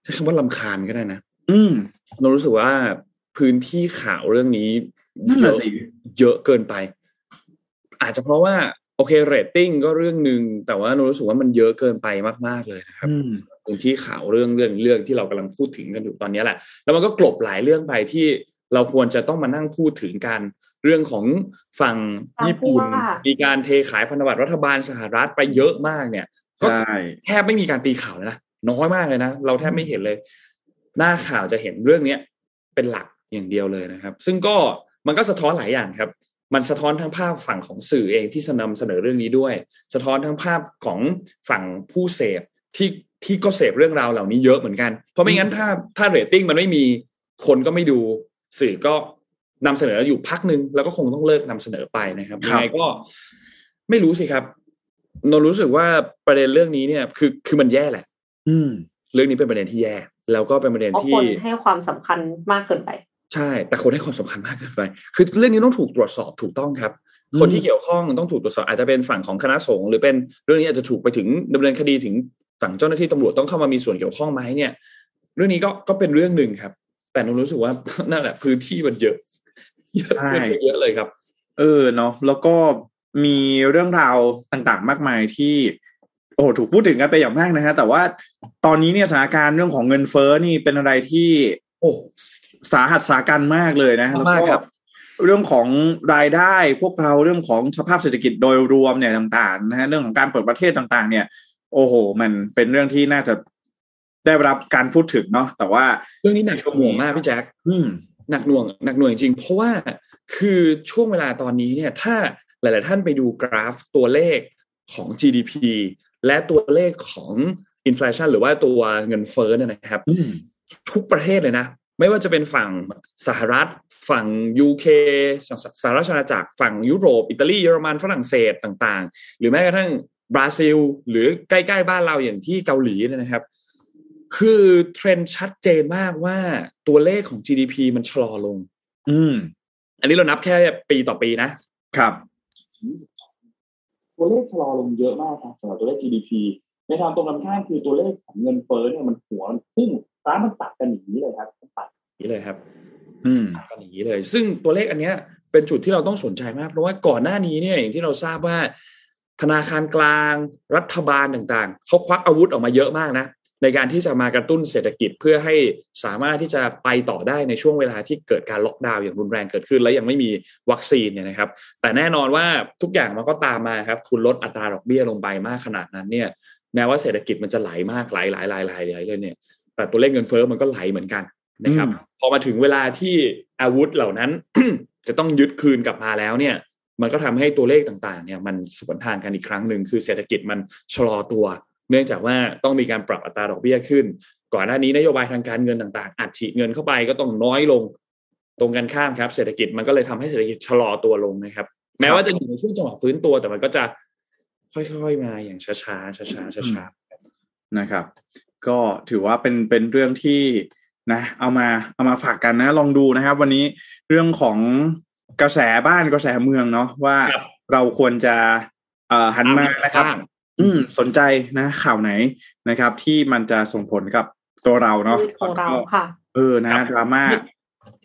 ใช้คำว่าลำคาญก็ได้นะอืมนนท์รู้สึกว่า พื้นที่ข่าวเรื่องนี้นั่นเยแหละอะสิเยอะเกินไป อาจจะเพราะว่า โอเคเรตติ้งก็เรื่องหนึ่งแต่ว่านนท์รู้สึกว่ามันเยอะเกินไปมาก ๆเลยนะครับอืมพื้นที่ข่าวเรื่องเรื่องเรื่องที่เรากำลังพูดถึงกันอยู่ตอนนี้แหละ แล้วมันก็กลบหลายเรื่องไปที่เราควรจะต้องมานั่งพูดถึงกันเรื่องของฝั่งญี่ปุ่นฝั่งผู้ว่ามีการเทขายพันธบัตรรัฐบาลสหรัฐไปเยอะมากเนี่ยก็ใช่แทบไม่มีการตีข่าวเลยนะน้อยมากเลยนะเราแทบไม่เห็นเลย หน้าข่าวจะเห็นเรื่องเนี้ยเป็นหลัก อย่างเดียวเลยนะครับ ซึ่งก็มันก็สะท้อนหลายอย่างครับ มันสะท้อนทั้งภาพฝั่งของสื่อเองที่นำเสนอเรื่องนี้ด้วย สะท้อนทั้งภาพของฝั่งผู้เสพที่ที่ก็เสพเรื่องราวเหล่านี้เยอะเหมือนกัน เพราะไม่งั้นถ้าถ้าเรตติ้งมันไม่มีคนก็ไม่ดู สื่อก็นำเสนออยู่พักหนึ่งแล้วก็คงต้องเลิกนำเสนอไปนะครับครัยังบไงก็ไม่รู้สิครับนนท์รู้สึกว่าประเด็นเรื่องนี้เนี่ย คือคือมันแย่แหละ อืม เรื่องนี้เป็นประเด็นที่แย่ แล้วก็เป็นประเด็นเพราะที่คนให้ความสำคัญมากเกินไป ใช่ แต่คนให้ความสำคัญมากเกินไป คือเรื่องนี้ต้องถูกตรวจสอบถูกต้องครับอืมคนที่เกี่ยวข้องต้องถูกตรวจสอบอาจจะเป็นฝั่งของคณะสงฆ์หรือเป็นเรื่องนี้อาจจะถูกไปถึงดำเนินคดีถึงฝั่งเจ้าหน้าที่ตำรวจต้องเข้ามามีส่วนเกี่ยวข้องไหมเนี่ย เรื่องนี้ก็ก็เป็นเรื่องหนึ่งครับ แต่หนูรู้สึกว่านั่นแหละพื้นที่มันเยอะเยอะใช่เยอะเลยครับ เออเนาะแล้วก็มีเรื่องราวต่างๆ มากมายที่โอ้โหถูกพูดถึงกันไปอย่างมากนะฮะแต่ว่าตอนนี้เนี่ยสถานการณ์เรื่องของเงินเฟ้อนี่เป็นอะไรที่ โอ้ สาหัสสากันมากเลยนะแล้วมากก็ครับเรื่องของรายได้พวกเราเรื่องของสภาพเศรษฐกิจโดยรวมเนี่ยต่างๆนะฮะเรื่องของการเปิดประเทศต่างๆ เนี่ย โอ้โห มันเป็นเรื่องที่น่าจะได้รับการพูดถึงเนาะแต่ว่าเรื่องนี้หนักหน่วงมากพี่แจ๊คอืมหนักหน่วงหนักหน่วงจริงๆเพราะว่าคือช่วงเวลาตอนนี้เนี่ย ถ้าหลาย ๆ ท่านไปดูกราฟตัวเลขของ GDP และตัวเลขของอินฟล t ชันหรือว่าตัวเงินเฟ้อเนี่ยนะครับอืมทุกประเทศเลยนะ ไม่ว่าจะเป็นฝั่งสหรัฐ ฝั่ง UK สหรัฐอาณาจักรฝั่งยุโรป อิตาลีเยอรมันฝรั่งเศสต่าง ๆ หรือแม้กระทั่งบราซิล หรือใกล้ๆบ้านเราอย่างที่เกาหลีเนี่ยนะครับ คือเทรนด์ชัดเจนมากว่าตัวเลขของ GDP มันชะลอลง อืม อันนี้เรานับแค่ปีต่อปีนะครับ ตัวเลขชะลอลงเยอะมากครับสำหรับตัวเลข GDP ในทางตรงกันข้ามคือตัวเลขของเงินเฟ้อเนี่ยมันหัวมันพุ่งร้านมันตัดกันอย่างนี้เลยครับมันตัดนี้เลยครับ อืมกันอย่างนี้เลย ซึ่งตัวเลขอันเนี้ยเป็นจุดที่เราต้องสนใจมาก เพราะว่าก่อนหน้านี้เนี่ยอย่างที่เราทราบว่า ธนาคารกลาง รัฐบาลต่างๆเขาควักอาวุธออกมาเยอะมากนะในการที่จะมากระตุ้นเศรษฐกิจเพื่อให้สามารถที่จะไปต่อได้ในช่วงเวลาที่เกิดการล็อกดาวน์อย่างรุนแรงเกิดขึ้น และยังไม่มีวัคซีนเนี่ยนะครับ แต่แน่นอนว่าทุกอย่างมันก็ตามมาครับ คุณลดอัตราดอกเบี้ยลงไปมากขนาดนั้นเนี่ย แม้ว่าเศรษฐกิจมันจะไหลมากไหลไหลไหลไหลไหลเลยเนี่ย แต่ตัวเลขเงินเฟ้อมันก็ไหลเหมือนกันนะครับอืมพอมาถึงเวลาที่อาวุธเหล่านั้น จะต้องยึดคืนกลับมาแล้วเนี่ย มันก็ทำให้ตัวเลขต่างๆ เนี่ย มันสวนทางกันอีกครั้งหนึ่งคือเศรษฐกิจมันชะลอตัว เนื่องจากว่าต้องมีการปรับอัตราดอกเบี้ยขึ้น ก่อนหน้านี้นโยบายทางการเงินต่างๆ อัดฉีดเงินเข้าไปก็ต้องน้อยลงตรงกันข้ามครับ เศรษฐกิจมันก็เลยทำให้เศรษฐกิจชะลอตัวลงนะครับ แม้ว่าจะอยู่ในช่วงจังหวะฟื้นตัวแต่มันก็จะ ค่อยๆมาอย่างช้าๆช้าๆช้าๆนะครับ ก็ถือว่าเป็นเป็นเรื่องที่นะ เอามาเอามาฝากกันนะ ลองดูนะครับ วันนี้เรื่องของกระแสบ้านกระแสเมืองเนาะว่าครับเราควรจะเอ่อหันมานะครับบ้างอืมสนใจนะ ข่าวไหนนะครับ ที่มันจะส่งผลกับตัวเราเนาะชีวิตของเราค่ะเออนะครับดราม่า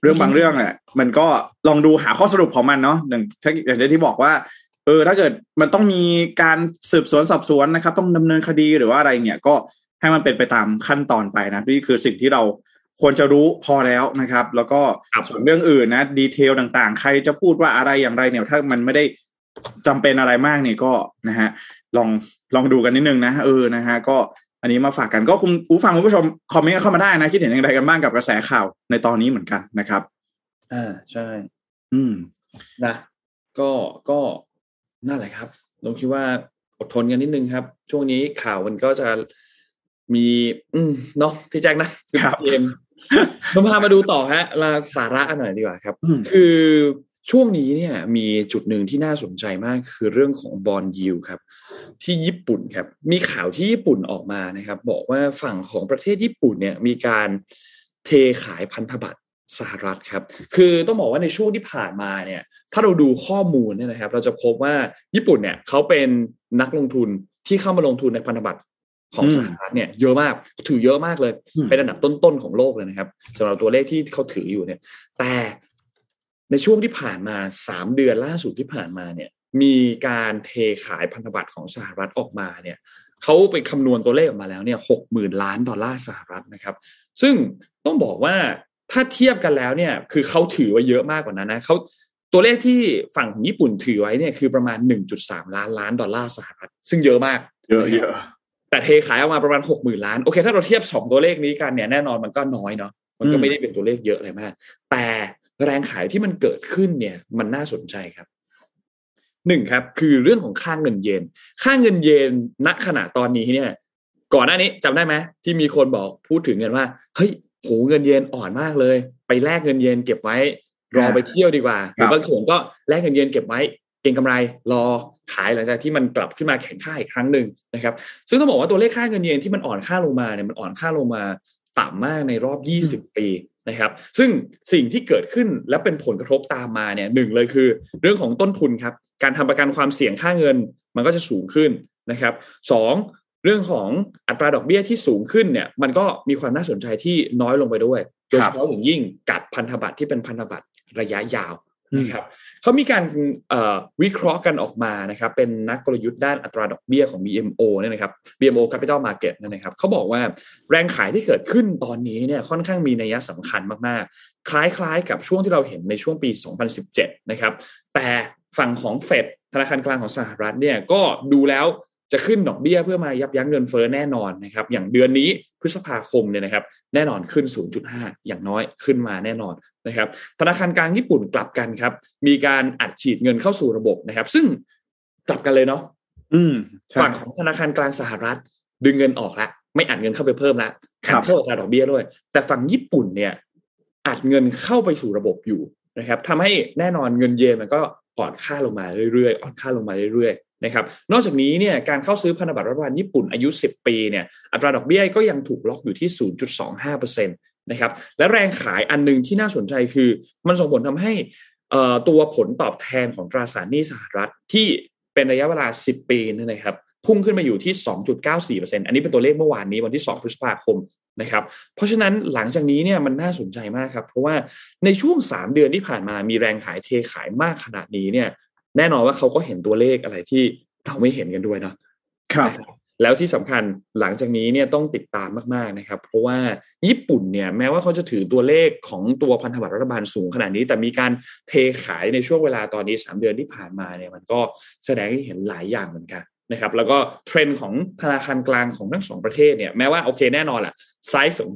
เรื่องบางเรื่องอะมันก็ลองดูหาข้อสรุปของมันเนาะอย่างถ้าอย่างที่บอกว่าเออถ้าเกิดมันต้องมีการสืบสวนสอบสวนนะครับ ต้องดำเนินคดีหรือว่าอะไรเนี่ยก็ให้มันเป็นไปตามขั้นตอนไปนะนี่คือสิ่งที่เราควรจะรู้พอแล้วนะครับ แล้วก็ครับส่วนเรื่องอื่นนะดีเทลต่างๆ ใครจะพูดว่าอะไรอย่างไรเนี่ย ถ้ามันไม่ได้จำเป็นอะไรมากเนี่ยก็นะฮะลองลองดูกันนิดนึงนะเออนะฮะก็อันนี้มาฝากกันก็คุณผู้ฟังคุณผู้ชมคอมเมนต์เข้ามาได้นะ คิดเห็นอย่างไรกันบ้างกับกระแสข่าวในตอนนี้เหมือนกันนะครับอ่าใช่ อืมนะ ก็ก็ นั่นแหละครับผมคิดว่าอดทนกันนิดนึงครับ ช่วงนี้ข่าวมันก็จะมี อืมเนาะพี่แจ็คนะครับเกมผมพามาดูต่อฮะลาสาระหน่อยดีกว่าครับอืมคือช่วงนี้เนี่ย มีจุดหนึ่งที่น่าสนใจมากคือเรื่องของบอลยิวครับ ที่ญี่ปุ่นครับ มีข่าวที่ญี่ปุ่นออกมานะครับ บอกว่าฝั่งของประเทศญี่ปุ่นเนี่ย มีการเทขายพันธบัตรสหรัฐครับ คือต้องบอกว่าในช่วงที่ผ่านมาเนี่ย ถ้าเราดูข้อมูลเนี่ยนะครับ เราจะพบว่าญี่ปุ่นเนี่ยเขาเป็นนักลงทุนที่เข้ามาลงทุนในพันธบัตรของอืมสหรัฐเนี่ยเยอะมากถือเยอะมากเลยอืมเป็นอันดับต้นๆของโลกเลยนะครับสำหรับตัวเลขที่เขาถืออยู่เนี่ย แต่ในช่วงที่ผ่านมาสามเดือนล่าสุดที่ผ่านมาเนี่ย มีการเทขายพันธบัตรของสหรัฐออกมาเนี่ยเขาไปคำนวณตัวเลขออกมาแล้วเนี่ยหกหมื่นล้านดอลลาร์สหรัฐนะครับ ซึ่งต้องบอกว่าถ้าเทียบกันแล้วเนี่ย คือเขาถือไว้เยอะมากกว่านั้นนะเขา ตัวเลขที่ฝั่งของญี่ปุ่นถือไว้เนี่ยคือประมาณ 1.3 ล้านล้านดอลลาร์สหรัฐซึ่งเยอะมากเยอะเยอะแต่เทขายออกมาประมาณหกหมื่นล้านโอเค ถ้าเราเทียบสองตัวเลขนี้กันเนี่ยแน่นอนมันก็น้อยเนาะมันก็อืมไม่ได้เป็นตัวเลขเยอะอะไรมาก แต่แรงขายที่มันเกิดขึ้นเนี่ย มันน่าสนใจครับหนึ่งครับ คือเรื่องของค่าเงินเยนค่าเงินเยนณขณะตอนนี้เนี่ย ก่อนหน้านี้จำได้ไหมที่มีคนบอกพูดถึงกันว่าเฮ้ยโหเงินเยนอ่อนมากเลย ไปแลกเงินเยนเก็บไว้ รอไปเที่ยวดีกว่าหรือบางส่วนก็แลกเงินเยนเก็บไว้เก็งกำไรรอขายหลังจากที่มันกลับขึ้นมาแข็งค่าอีกครั้งหนึ่งนะครับ ซึ่งต้องบอกว่าตัวเลขค่าเงินเยนที่มันอ่อนค่าลงมาเนี่ยมันอ่อนค่าลงมาต่ำมากในรอบ 20 ปีนะครับ ซึ่งสิ่งที่เกิดขึ้นและเป็นผลกระทบตามมาเนี่ยหนึ่งเลยคือ เรื่องของต้นทุนครับ การทำประกันความเสี่ยงค่าเงินมันก็จะสูงขึ้นนะครับสองเรื่องของอัตราดอกเบี้ยที่สูงขึ้นเนี่ย มันก็มีความน่าสนใจที่น้อยลงไปด้วยโดยเฉพาะอย่างยิ่งกับพันธบัตรที่เป็นพันธบัตร ระยะยาวนะครับเขามีการเอ่อวิเคราะห์กันออกมานะครับ เป็นนักกลยุทธ์ด้านอัตราดอกเบี้ยของ BMO เนี่ยนะครับ BMO Capital Market เนยนะครับเขาบอกว่าแรงขายที่เกิดขึ้นตอนนี้เนี่ยค่อนข้างมีนัยสำคัญมากๆ คล้ายๆ กับช่วงที่เราเห็นในช่วงปี 2017 นะครับ แต่ฝั่งของเฟดธนาคารกลางของสหรัฐเนี่ยก็ดูแล้ว จะขึ้นดอกเบี้ยเพื่อมายับยั้งเงินเฟ้อแน่นอนนะครับ อย่างเดือนนี้พฤษภาคมเนี่ยนะครับ แน่นอนขึ้น 0.5 อย่างน้อยขึ้นมาแน่นอนนะครับ ธนาคารกลางญี่ปุ่นกลับกันครับ มีการอัดฉีดเงินเข้าสู่ระบบนะครับ ซึ่งกลับกันเลยเนาะอืมใช่ฝั่งของธนาคารกลางสหรัฐ ดึงเงินออกละไม่อัดเงินเข้าไปเพิ่มละครับเพิ่มอัตราดอกเบี้ยด้วย แต่ฝั่งญี่ปุ่นเนี่ยอัดเงินเข้าไปสู่ระบบอยู่นะครับทำให้แน่นอนเงินเยนมันก็อ่อนค่าลงมาเรื่อยๆอ่อนค่าลงมาเรื่อยๆ นะครับนอกจากนี้เนี่ยการเข้าซื้อพันธบัตรรัฐบาลญี่ปุ่นอายุ 10 ปีเนี่ยอัตราดอกเบี้ยก็ยังถูกล็อกอยู่ที่ 0.25%นะครับและแรงขายอันหนึงที่น่าสนใจคือ มันส่งผลทำให้ตัวผลตอบแทนของตราสารหนี้สหรัฐที่เป็นระยะเวลา 10 ปีนี่นะครับพุ่งขึ้นมาอยู่ที่ 2.94%อันนี้เป็นตัวเลขเมื่อวานนี้วันที่ 2 พฤษภาคมนะครับเพราะฉะนั้นหลังจากนี้เนี่ยมันน่าสนใจมากครับ เพราะว่าในช่วง 3 เดือนที่ผ่านมามีแรงขายเทขายมากขนาดนี้เนี่ย แน่นอนว่าเขาก็เห็นตัวเลขอะไรที่เราไม่เห็นกันด้วยเนาะครับนะครับแล้วที่สำคัญหลังจากนี้เนี่ยต้องติดตามมากๆนะครับ เพราะว่าญี่ปุ่นเนี่ยแม้ว่าเขาจะถือตัวเลขของตัวพันธบัตรรัฐบาลสูงขนาดนี้ แต่มีการเทขายในช่วงเวลาตอนนี้ 3 เดือนที่ผ่านมาเนี่ยมันก็แสดงให้เห็นหลายอย่างเหมือนกันนะครับแล้วก็เทรนด์ของธนาคารกลางของทั้งสองประเทศเนี่ยแม้ว่าโอเคแน่นอนแหละไซส์ของ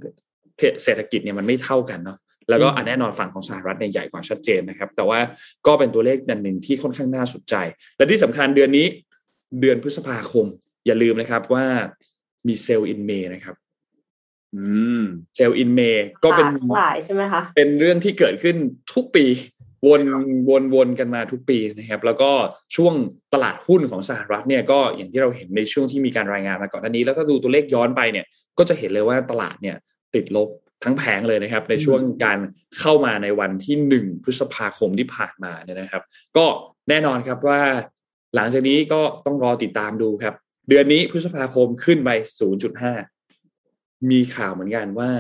เศรษฐกิจเนี่ยมันไม่เท่ากันเนาะ แล้วก็อันแน่นอนฝั่งของสหรัฐเนี่ยใหญ่กว่าชัดเจนนะครับ แต่ว่าก็เป็นตัวเลขอันหนึ่งที่ค่อนข้างน่าสนใจ และที่สำคัญเดือนนี้เดือนพฤษภาคม อย่าลืมนะครับว่ามี Sell in May นะครับอืม Sell in May ก็เป็นทั้งหลายใช่ไหมคะเป็นเรื่องที่เกิดขึ้นทุกปีวนวนวนกันมาทุกปีนะครับ แล้วก็ช่วงตลาดหุ้นของสหรัฐเนี่ยก็อย่างที่เราเห็นในช่วงที่มีการรายงานมาก่อนหน้านี้ แล้วถ้าดูตัวเลขย้อนไปเนี่ย ก็จะเห็นเลยว่าตลาดเนี่ยติดลบ ทั้งแผงเลยนะครับ ในช่วงการเข้ามาในวันที่หนึ่งพฤษภาคมที่ผ่านมาเนี่ยนะครับ ก็แน่นอนครับว่า หลังจากนี้ก็ต้องรอติดตามดูครับ เดือนนี้พฤษภาคมขึ้นไป 0.5 มีข่าวเหมือนกันว่า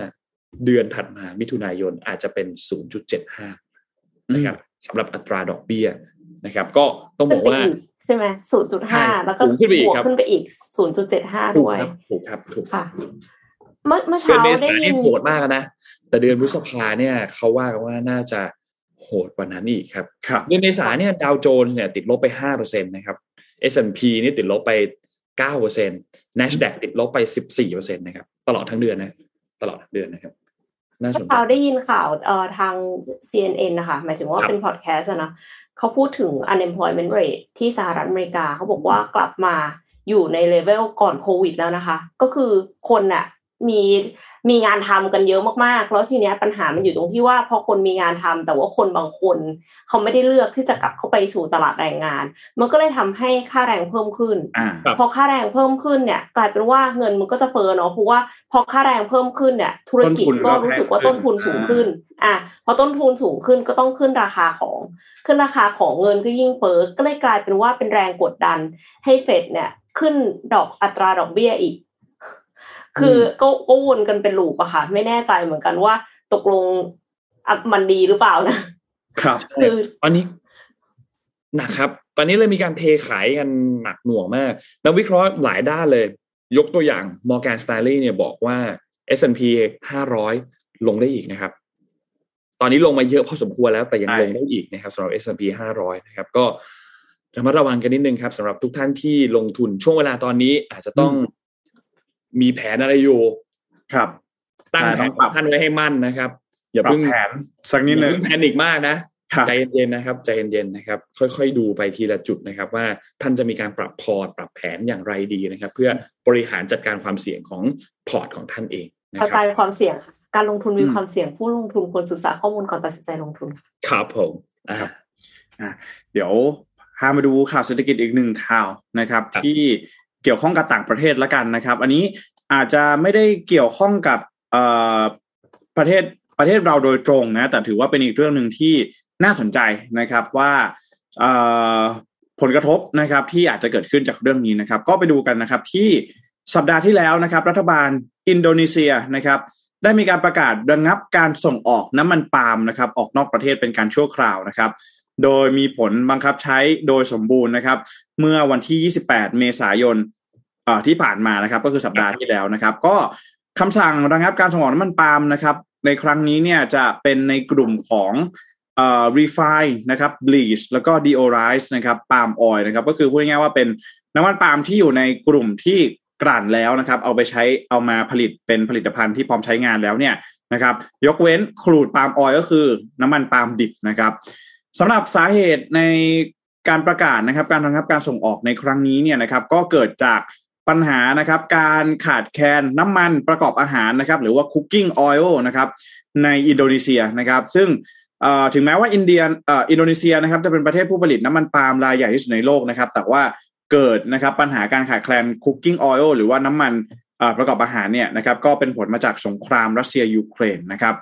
เดือนถัดมามิถุนายนอาจจะเป็น 0.75 นะครับสำหรับอัตราดอกเบี้ยนะครับ ก็ต้องบอกว่าขึ้นไปอีกใช่ไหมศูนย์จุดใช่ห้าแล้วก็สูงขึ้นไปอีกบวกครับขึ้นไปอีกศูนย์จุดเจ็ดห้าถูกด้วยครับถูกครับ ถูกค่ะ เมื่อเมื่อเดือนเช้าเมได้ษายินี่นโหดมากนะ แต่เดือนพฤษภาเนี่ยเขาว่ากันว่าน่าจะโหดกว่านั้นอีกครับครับเดือนเมษาเนี่ยดาวโจนส์เนี่ยติดลบไปห้าเปอร์เซ็นตนะครับ S&P นี่ติดลบไปเก้าเปอร์เซ็นต์ NASDAQ ติดลบไปสิบสี่เปอร์เซ็นต์นะครับ ตลอดทั้งเดือนนะ ตลอดทั้งเดือนนะครับน่าสเมื่อนใจเช้าได้ยินข่าวเอ่อทาง CNN นะคะ หมายถึงว่าครับเป็นพอดแคสต์อะนะเขาพูดถึง unemployment rate ที่สหรัฐอเมริกาเขาบอกว่ากลับมาอยู่ในเลเวลก่อนโควิดแล้วนะคะ ก็คือคนน่ะ มีมีงานทำกันเยอะมากๆ แล้วทีเนี้ยปัญหามันอยู่ตรงที่ว่าพอคนมีงานทำแต่ว่าคนบางคน เขาไม่ได้เลือกที่จะกลับเข้าไปสู่ตลาดแรงงาน มันก็เลยทำให้ค่าแรงเพิ่มขึ้นอ่าครับพอค่าแรงเพิ่มขึ้นเนี่ย กลายเป็นว่าเงินมันก็จะเฟ้อเนาะเพราะว่าพอค่าแรงเพิ่มขึ้นเนี่ย ธุรกิจต้นทุนก็ก็รู้สึกว่าแพงขึ้นต้นทุนสูงขึ้น อะพอต้นทุนสูงขึ้นก็ต้องขึ้นราคาของ ขึ้นราคาของเงินก็ยิ่งเฟ้อก็เลยกลายเป็นว่าเป็นแรงกดดันให้เฟดเนี่ยขึ้นดอกอัตราดอกเบี้ยอีก คือก็ก็วนกันเป็นลูปอะค่ะ ไม่แน่ใจเหมือนกันว่า ตกลงอะมันดีหรือเปล่านะ ครับ คือตอนนี้หนักครับ ตอนนี้เลยมีการเทขายกันหนักหน่วงมากนักวิเคราะห์หลายด้านเลย ยกตัวอย่าง Morgan Stanley เนี่ยบอกว่า S&P 500 ลงได้อีกนะครับ ตอนนี้ลงมาเยอะพอสมควรแล้วแต่ยังใช่ลงได้อีกนะครับสำหรับ S&P 500 นะครับ ก็ระมัดระวังกันนิดนึงครับสำหรับทุกท่านที่ลงทุนช่วงเวลาตอนนี้อาจจะต้อง มีแผนอะไรอยู่ ครับ ตั้งใช่แผต้อนงปรับท่านไว้ให้มั่นนะครับ อย่าปรับเพิ่งแผนสักนิดนึงอย่าเพิ่งแพนิคมากนะครับใจเย็นๆนะครับใจเย็นๆนะครับ ค่อยๆดูไปทีละจุดนะครับ ว่าท่านจะมีการปรับพอร์ตปรับแผนอย่างไรดีนะครับ เพื่อบริหารจัดการความเสี่ยงของพอร์ตของท่านเองนะกระครัจายบความเสี่ยงค่ะการลงทุนมีอืมความเสี่ยงผู้ลงทุนควรศึกษาข้อมูลก่อนตัดสินใจลงทุนครับผมอ่าอะเดี๋ยวพามาดูข่าวเศรษฐกิจอีกหนึ่งข่าวนะครับครับที่ เกี่ยวข้องกับต่างประเทศละกันนะครับ อันนี้อาจจะไม่ได้เกี่ยวข้องกับประเทศประเทศเราโดยตรงนะแต่ถือว่าเป็นอีกเรื่องหนึ่งที่น่าสนใจนะครับว่าผลกระทบนะครับที่อาจจะเกิดขึ้นจากเรื่องนี้นะครับ ก็ไปดูกันนะครับที่สัปดาห์ที่แล้วนะครับ รัฐบาลอินโดนีเซียนะครับ ได้มีการประกาศระงับการส่งออกน้ำมันปาล์มนะครับ ออกนอกประเทศเป็นการชั่วคราวนะครับ โดยมีผลบังคับใช้โดยสมบูรณ์นะครับ เมื่อวันที่ 28 เมษายนที่ผ่านมานะครับ ก็คือสัปดาห์ที่แล้วนะครับ ก็คำสั่งระงับการส่งออกน้ำมันปาล์มนะครับ ในครั้งนี้เนี่ยจะเป็นในกลุ่มของเอ่อ refine นะครับ bleach แล้วก็ deodorize นะครับ palm oil นะครับ ก็คือพูดง่ายๆว่าเป็นน้ำมันปาล์มที่อยู่ในกลุ่มที่กลั่นแล้วนะครับ เอาไปใช้เอามาผลิตเป็นผลิตภัณฑ์ที่พร้อมใช้งานแล้วเนี่ยนะครับ ยกเว้นครูดปาล์มออยล์ก็คือน้ำมันปาล์มดิบนะครับ สำหรับสาเหตุในการประกาศนะครับ การระงับการส่งออกในครั้งนี้เนี่ยนะครับ ก็เกิดจากปัญหานะครับ การขาดแคลนน้ำมันประกอบอาหารนะครับ หรือว่า cooking oil นะครับ ในอินโดนีเซียนะครับ ซึ่งถึงแม้ว่าอินเดียอินโดนีเซียนะครับ จะเป็นประเทศผู้ผลิตน้ำมันปาล์มรายใหญ่ที่สุดในโลกนะครับ แต่ว่าเกิดนะครับปัญหาการขาดแคลน cooking oil หรือว่าน้ำมันประกอบอาหารเนี่ยนะครับ ก็เป็นผลมาจากสงครามรัสเซียยูเครนนะครับ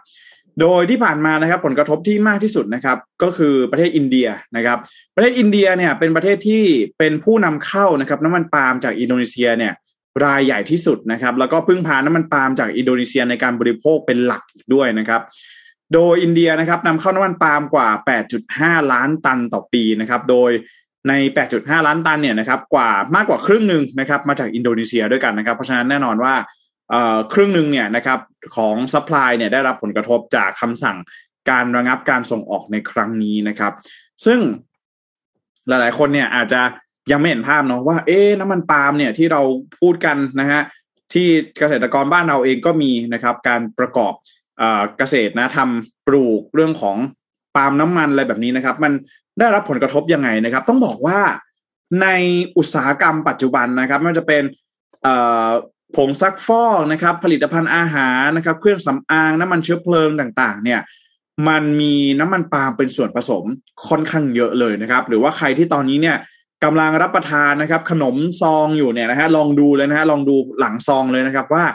โดยที่ผ่านมานะครับผลกระทบที่มากที่สุดนะครับ ก็คือประเทศอินเดียนะครับ ประเทศอินเดียเนี่ยเป็นประเทศที่เป็นผู้นำเข้านะครับน้ำมันปาล์มจากอินโดนีเซียเนี่ยรายใหญ่ที่สุดนะครับ แล้วก็พึ่งพาน้ำมันปาล์มจากอินโดนีเซียในการบริโภคเป็นหลักอีกด้วยนะครับ โดยอินเดียนะครับนำเข้าน้ำมันปาล์มกว่า 8.5 ล้านตันต่อปีนะครับ โดยใน 8.5 ล้านตันเนี่ยนะครับกว่ามากกว่าครึ่งหนึ่งนะครับมาจากอินโดนีเซียด้วยกันนะครับ เพราะฉะนั้นแน่นอนว่า ครึ่งหนึ่งเนี่ยนะครับของ supply เนี่ยได้รับผลกระทบจากคำสั่งการระงับการส่งออกในครั้งนี้นะครับ ซึ่งหลาย ๆ คนเนี่ยอาจจะยังไม่เห็นภาพเนาะว่า เอ๊น้ำมันปาล์มเนี่ยที่เราพูดกันนะฮะที่เกษตรกรบ้านเราเองก็มีนะครับ การประกอบเกษตรนะทำปลูกเรื่องของปาล์มน้ำมันอะไรแบบนี้นะครับ มันได้รับผลกระทบยังไงนะครับ ต้องบอกว่าในอุตสาหกรรมปัจจุบันนะครับไมันจะเป็น ผงซักฟอกนะครับ ผลิตภัณฑ์อาหารนะครับ เครื่องสำอางน้ำมันเชื้อเพลิงต่าง ๆ เนี่ย มันมีน้ำมันปาล์มเป็นส่วนผสมค่อนข้างเยอะเลยนะครับ หรือว่าใครที่ตอนนี้เนี่ยกำลังรับประทานนะครับ ขนมซองอยู่เนี่ยนะฮะลองดูเลยนะฮะลองดูหลังซองเลยนะครับ ว่า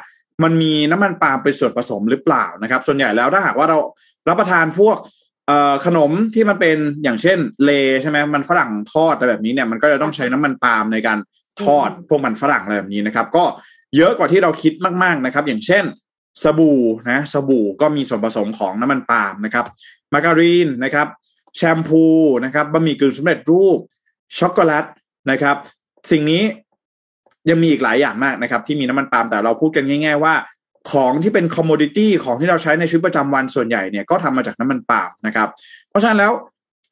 มันมีน้ำมันปาล์มเป็นส่วนผสมหรือเปล่านะครับ ส่วนใหญ่แล้วถ้าหากว่าเรารับประทานพวกขนมที่มันเป็นอย่างเช่นเลใช่ไหมมันฝรั่งทอดอะไรแบบนี้เนี่ยมันก็จะต้องใช้น้ำมันปาล์มในการทอดพวกมันฝรั่งอะไรแบบนี้นะครับ ก็ เยอะกว่าที่เราคิดมากๆนะครับ อย่างเช่น สบู่นะสบู่ก็มีส่วนผสมของน้ำมันปาล์มนะครับมาการีนนะครับ แชมพูนะครับบะหมี่กึ่งสำเร็จรูปช็อกโกแลตนะครับ สิ่งนี้ยังมีอีกหลายอย่างมากนะครับ ที่มีน้ำมันปาล์มแต่เราพูดกันง่ายๆว่าของที่เป็น commodity ของที่เราใช้ในชีวิตประจำวันส่วนใหญ่เนี่ยก็ทำมาจากน้ำมันปาล์มนะครับ เพราะฉะนั้นแล้ว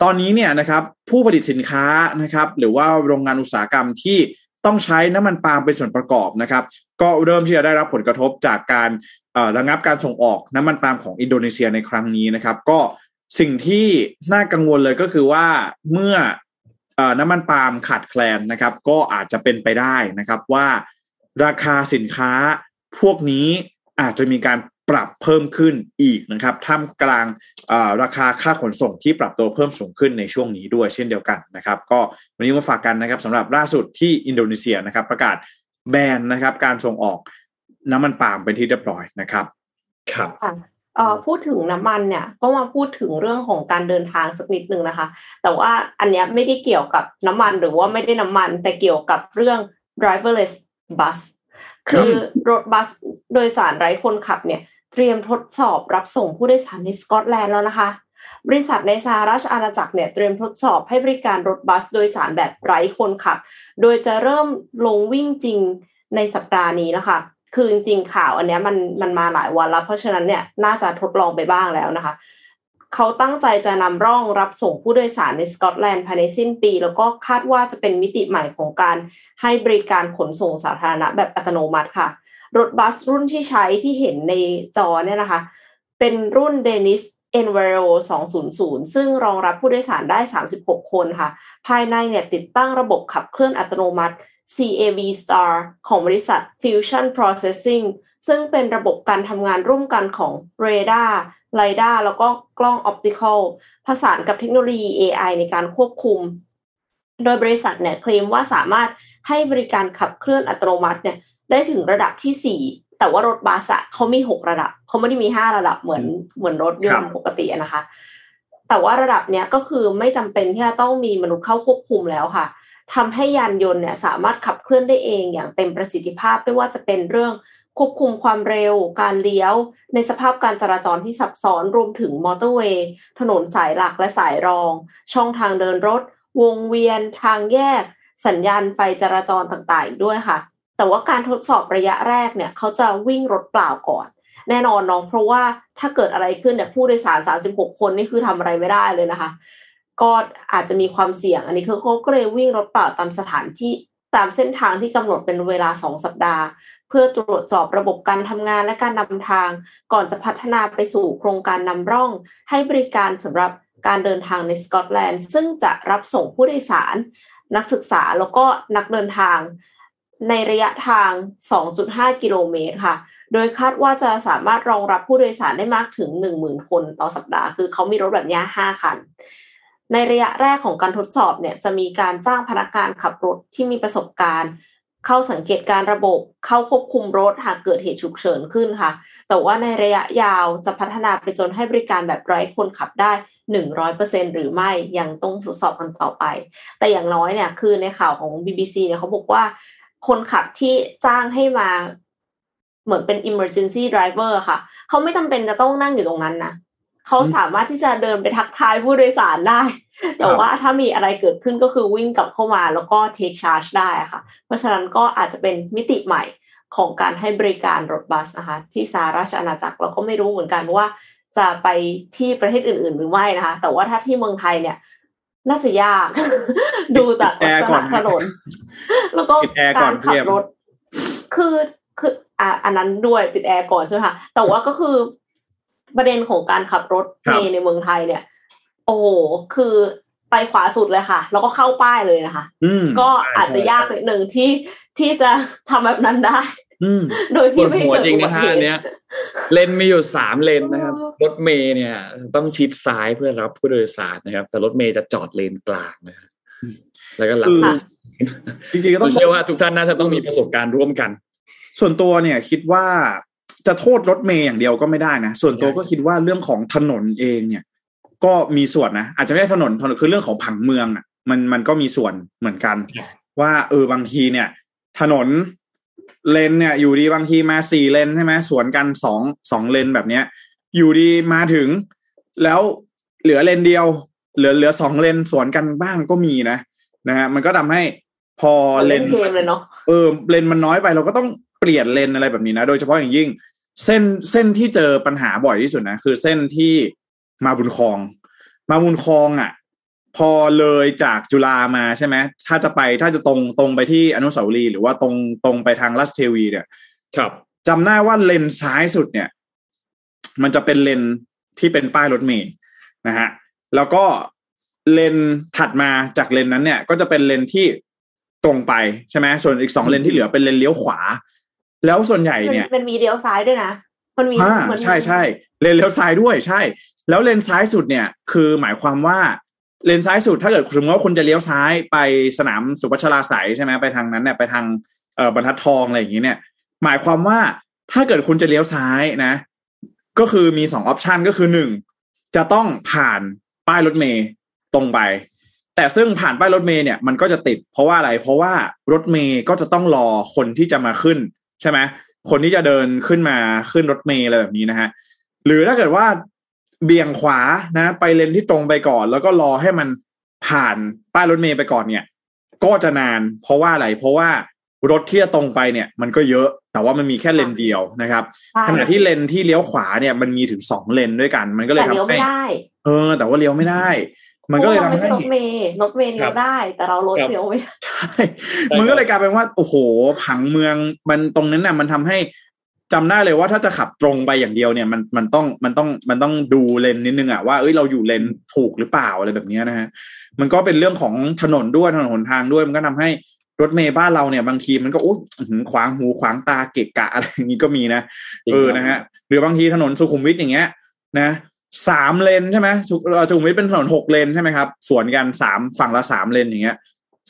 ตอนนี้เนี่ยนะครับผู้ผลิตสินค้านะครับ หรือว่าโรงงานอุตสาหกรรมที่ ต้องใช้น้ำมันปาล์มเป็นส่วนประกอบนะครับ ก็เริ่มที่จะได้รับผลกระทบจากการระงับการส่งออกน้ำมันปาล์มของอินโดนีเซียในครั้งนี้นะครับ ก็สิ่งที่น่ากังวลเลยก็คือว่าเมื่อน้ำมันปาล์มขาดแคลนนะครับ ก็อาจจะเป็นไปได้นะครับว่าราคาสินค้าพวกนี้อาจจะมีการ ปรับเพิ่มขึ้นอีกนะครับท่ามกลางราคาค่าขนส่งที่ปรับตัวเพิ่มสูงขึ้นในช่วงนี้ด้วยเช่นเดียวกันนะครับ ก็วันนี้มาฝากกันนะครับสำหรับล่าสุดที่อินโดนีเซียนะครับ ประกาศแบนนะครับการส่งออกน้ำมันปาล์มเป็นที่เรียบร้อยนะครับครับเอ่อพูดถึงน้ำมันเนี่ยก็มาพูดถึงเรื่องของการเดินทางสักนิดนึงนะคะ แต่ว่าอันเนี้ยไม่ได้เกี่ยวกับน้ำมันหรือว่าไม่ได้น้ำมัน แต่เกี่ยวกับเรื่อง driverless bus คือรถบัสโดยสารไร้คนขับเนี่ย เตรียมทดสอบรับส่งผู้โดยสารในสกอตแลนด์แล้วนะคะ บริษัทในสหราชอาณาจักรเนี่ยเตรียมทดสอบให้บริการรถบัสโดยสารแบบไร้คนขับ โดยจะเริ่มลงวิ่งจริงในสัปดาห์นี้แล้วค่ะคือจริงๆข่าวอันนี้มันมันมาหลายวันแล้ว เพราะฉะนั้นเนี่ยน่าจะทดลองไปบ้างแล้วนะคะเขาตั้งใจจะนำร่องรับส่งผู้โดยสารในสกอตแลนด์ภายในสิ้นปี แล้วก็คาดว่าจะเป็นมิติใหม่ของการให้บริการขนส่งสาธารณะแบบอัตโนมัติค่ะ รถบัสรุ่นที่ใช้ที่เห็นในจอเนี่ยนะคะ เป็นรุ่นเดนิส Enviro 200 ซึ่งรองรับผู้โดยสารได้ 36 คนค่ะ ภายในเนี่ยติดตั้งระบบขับเคลื่อนอัตโนมัติ CAV Star ของบริษัท Fusion Processing ซึ่งเป็นระบบการทำงานร่วมกันของ r a d a r l i d a r แล้วก็กล้องออปติคอลผสานกับเทคโนโลยี AI ในการควบคุม โดยบริษัทเนี่ยเคลมว่าสามารถให้บริการขับเคลื่อนอัตโนมัติเนี่ย ได้ถึงระดับที่สี่แต่ว่ารถบัสอะเขามีหกระดับเขาไม่ได้มีห้าระดับเหมือนเหมือนรถยนต์ปกตินะคะ แต่ว่าระดับเนี้ยก็คือไม่จำเป็นที่จะต้องมีมนุษย์เข้าควบคุมแล้วค่ะทำให้ยานยนต์เนี่ยสามารถขับเคลื่อนได้เองอย่างเต็มประสิทธิภาพไม่ว่าจะเป็นเรื่องควบคุมความเร็ว การเลี้ยว ในสภาพการจราจรที่ซับซ้อนรวมถึงมอเตอร์เวย์ถนนสายหลักและสายรอง ช่องทางเดินรถ วงเวียน ทางแยก สัญญาณไฟจราจรต่างๆ ด้วยค่ะ แต่ว่าการทดสอบระยะแรกเนี่ยเขาจะวิ่งรถเปล่าก่อน แน่นอนน้อง เพราะว่าถ้าเกิดอะไรขึ้นเนี่ยผู้โดยสาร 36 คนนี่คือทำอะไรไม่ได้เลยนะคะ ก็อาจจะมีความเสี่ยง อันนี้คือเขาก็เลยวิ่งรถเปล่าตามสถานที่ตามเส้นทางที่กำหนดเป็นเวลา 2 สัปดาห์ เพื่อตรวจสอบระบบการทำงานและการนำทาง ก่อนจะพัฒนาไปสู่โครงการนำร่อง ให้บริการสำหรับการเดินทางในสกอตแลนด์ ซึ่งจะรับส่งผู้โดยสาร นักศึกษาแล้วก็นักเดินทาง ในระยะทาง 2.5 กิโลเมตรค่ะ โดยคาดว่าจะสามารถรองรับผู้โดยสารได้มากถึง 10,000 คนต่อสัปดาห์ คือเขามีรถแบบนี้5คัน ในระยะแรกของการทดสอบเนี่ยจะมีการจ้างพนักงานขับรถที่มีประสบการณ์ เข้าสังเกตการระบบ เข้าควบคุมรถหากเกิดเหตุฉุกเฉินขึ้นค่ะ แต่ว่าในระยะยาวจะพัฒนาไปจนให้บริการแบบไร้คนขับได้หนึ่งร้อยเปอร์เซ็นหรือไม่ยังต้องทดสอบกันต่อไป แต่อย่างน้อยเนี่ยคือในข่าวของ BBC เนี่ยเขาบอกว่า คนขับที่สร้างให้มาเหมือนเป็น emergency driver ค่ะ เขาไม่จำเป็นจะต้องนั่งอยู่ตรงนั้นนะเขาสามารถที่จะเดินไปทักทายผู้โดยสารได้ แต่ว่าถ้ามีอะไรเกิดขึ้นก็คือวิ่งกลับเข้ามาแล้วก็ take charge ได้ค่ะ เพราะฉะนั้นก็อาจจะเป็นมิติใหม่ของการให้บริการรถบัสนะคะ ที่สหราชอาณาจักรเราก็ไม่รู้เหมือนกันว่าจะไปที่ประเทศอื่น ๆ หรือไม่นะคะ แต่ว่าถ้าที่เมืองไทยเนี่ย น่าจะยาก ดูจากลักษณะถนนแล้วก็การขับรถ คือคืออะอันนั้นด้วยปิดแอร์ก่อนใช่ไหมคะแต่ว่าก็คือประเด็นของการขับรถเมในเมืองไทยเนี่ย โอ้คือไปขวาสุดเลยค่ะ แล้วก็เข้าป้ายเลยนะคะก็อาจจะยากนิดหนึ่งที่ที่จะทำแบบนั้นได้ โดยที่ไม่เกิดอุบัติเหตุเนี้ยเลนมีอยู่สามเลนนะครับ รถเมย์เนี่ย ต้องชิดซ้ายเพื่อรับผู้โดยสารนะครับ แต่รถเมย์จะจอดเลนกลางนะครับแล้วก็หลังจริงๆก็ต้องเชื่อว่าทุกท่านน่าจะต้องมีประสบการณ์ร่วมกัน ส่วนตัวเนี่ยคิดว่าจะโทษรถเมย์อย่างเดียวก็ไม่ได้นะ ส่วนตัวก็คิดว่าเรื่องของถนนเองเนี่ย ก็มีส่วนนะ อาจจะไม่ใช่ถนนถนนคือเรื่องของผังเมืองอะ มันมันก็มีส่วนเหมือนกัน ว่าเออบางทีเนี่ย ถนน เลนเนี่ยอยู่ดีบางทีมาสี่เลนใช่ไหมสวนกันสองสองเลนแบบเนี้ย อยู่ดีมาถึง แล้วเหลือเลนเดียว เหลือเหลือสองเลนสวนกันบ้างก็มีนะนะฮะมันก็ทำให้พอเลนเออเลนมันน้อยไปเราก็ต้องเปลี่ยนเลนอะไรแบบนี้นะ โดยเฉพาะอย่างยิ่ง เส้นเส้นที่เจอปัญหาบ่อยที่สุดนะคือเส้นที่มาบุญคลอง มาบุญคลองอะ พอเลยจากจุฬามาใช่ไหมถ้าจะไปถ้าจะตรงตรงไปที่อนุสาวรีย์หรือว่าตรงตรงไปทางราชเทวี เนี่ย ครับจำได้ว่าเลนซ้ายสุดเนี่ย มันจะเป็นเลนที่เป็นป้ายรถเมล์นะฮะ แล้วก็เลนถัดมาจากเลนนั้นเนี่ย ก็จะเป็นเลนที่ตรงไปใช่ไหมส่วนอีกสองเลนที่เหลือเป็นเลนเลี้ยวขวา แล้วส่วนใหญ่เนี่ยมันมีเลี้ยวซ้ายด้วยนะมันมีใช่ใช่เลนเลี้ยวซ้ายด้วยใช่ แล้วเลนซ้ายสุดเนี่ย คือหมายความว่า เลนซ้ายสุดถ้าเกิดสมมติว่าคุณจะเลี้ยวซ้ายไปสนามสุพัชราสายใช่ไหมไปทางนั้นเนี่ยไปทางเอ่อบรรทัดทองอะไรอย่างนี้เนี่ย หมายความว่าถ้าเกิดคุณจะเลี้ยวซ้ายนะ ก็คือมีสองออปชันก็คือหนึ่งจะต้องผ่านป้ายรถเมย์ตรงไป แต่ซึ่งผ่านป้ายรถเมย์เนี่ยมันก็จะติด เพราะว่าอะไร เพราะว่ารถเมย์ก็จะต้องรอคนที่จะมาขึ้น ใช่ไหมคนที่จะเดินขึ้นมาขึ้นรถเมล์อะไรแบบนี้นะฮะหรือถ้าเกิดว่า เบี่ยงขวานะ ไปเลนที่ตรงไปก่อน แล้วก็รอให้มันผ่านป้ายรถเมล์ไปก่อนเนี่ย ก็จะนานเพราะว่าอะไรเพราะว่ารถที่จะตรงไปเนี่ย มันก็เยอะ แต่ว่ามันมีแค่เลนเดียวนะครับขณะที่เลนที่เลี้ยวขวาเนี่ยมันมีถึงสองเลนด้วยกัน มันก็เลยทำให้เออ แต่ว่าเลี้ยวไม่ได้ มันก็เลยทำให้รถเมย์รถเมย์เลี้ยวได้ แต่เรารถเลี้ยวไม่ใช่มันก็เลยกลายเป็นว่าโอ้โหผังเมืองมันตรงนั้นน่ะ มันทำให้ จำได้เลยว่าถ้าจะขับตรงไปอย่างเดียวเนี่ยมันมันต้องมันต้องมันต้องดูเลนนิดนึงอะว่าเอ้ยเราอยู่เลนถูกหรือเปล่าอะไรแบบนี้นะฮะมันก็เป็นเรื่องของถนนด้วยถนนหนทางด้วยมันก็ทำให้รถเมย์บ้านเราเนี่ยบางทีมันก็โอ้ขวางหูขวางตาเกะกะอะไรอย่างนี้ก็มีนะเออนะฮะหรือบางทีถนนสุขุมวิทอย่างเงี้ย นะสามเลนใช่ไหมสุขุมวิทเป็นถนนหกเลนใช่ไหมครับสวนกันสามฝั่งละสามเลนอย่างเงี้ย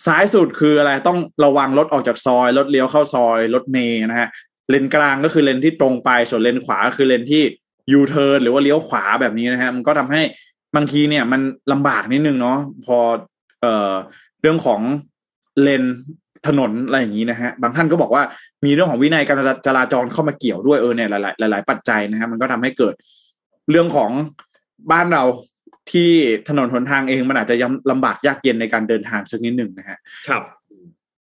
ซ้ายสุดคืออะไรต้องระวังรถออกจากซอยรถเลี้ยวเข้าซอยรถเมย์นะฮะ เลนกลางก็คือเลนที่ตรงไป ส่วนเลนขวาคือเลนที่ยูเทิร์นหรือว่าเลี้ยวขวาแบบนี้นะฮะมันก็ทำให้บางทีเนี่ยมันลำบากนิดนึงเนาะพอเอ่อเรื่องของเลนถนนอะไรอย่างนี้นะฮะบางท่านก็บอกว่ามีเรื่องของวินัยการจราจรเข้ามาเกี่ยวด้วยเออเนี่ยหลาย ๆ หลาย ๆ ปัจจัยนะฮะมันก็ทำให้เกิดเรื่องของบ้านเราที่ถนนหนทางเองมันอาจจะยังลำบากยากเย็นในการเดินทางสักนิดหนึ่งนะฮะครับ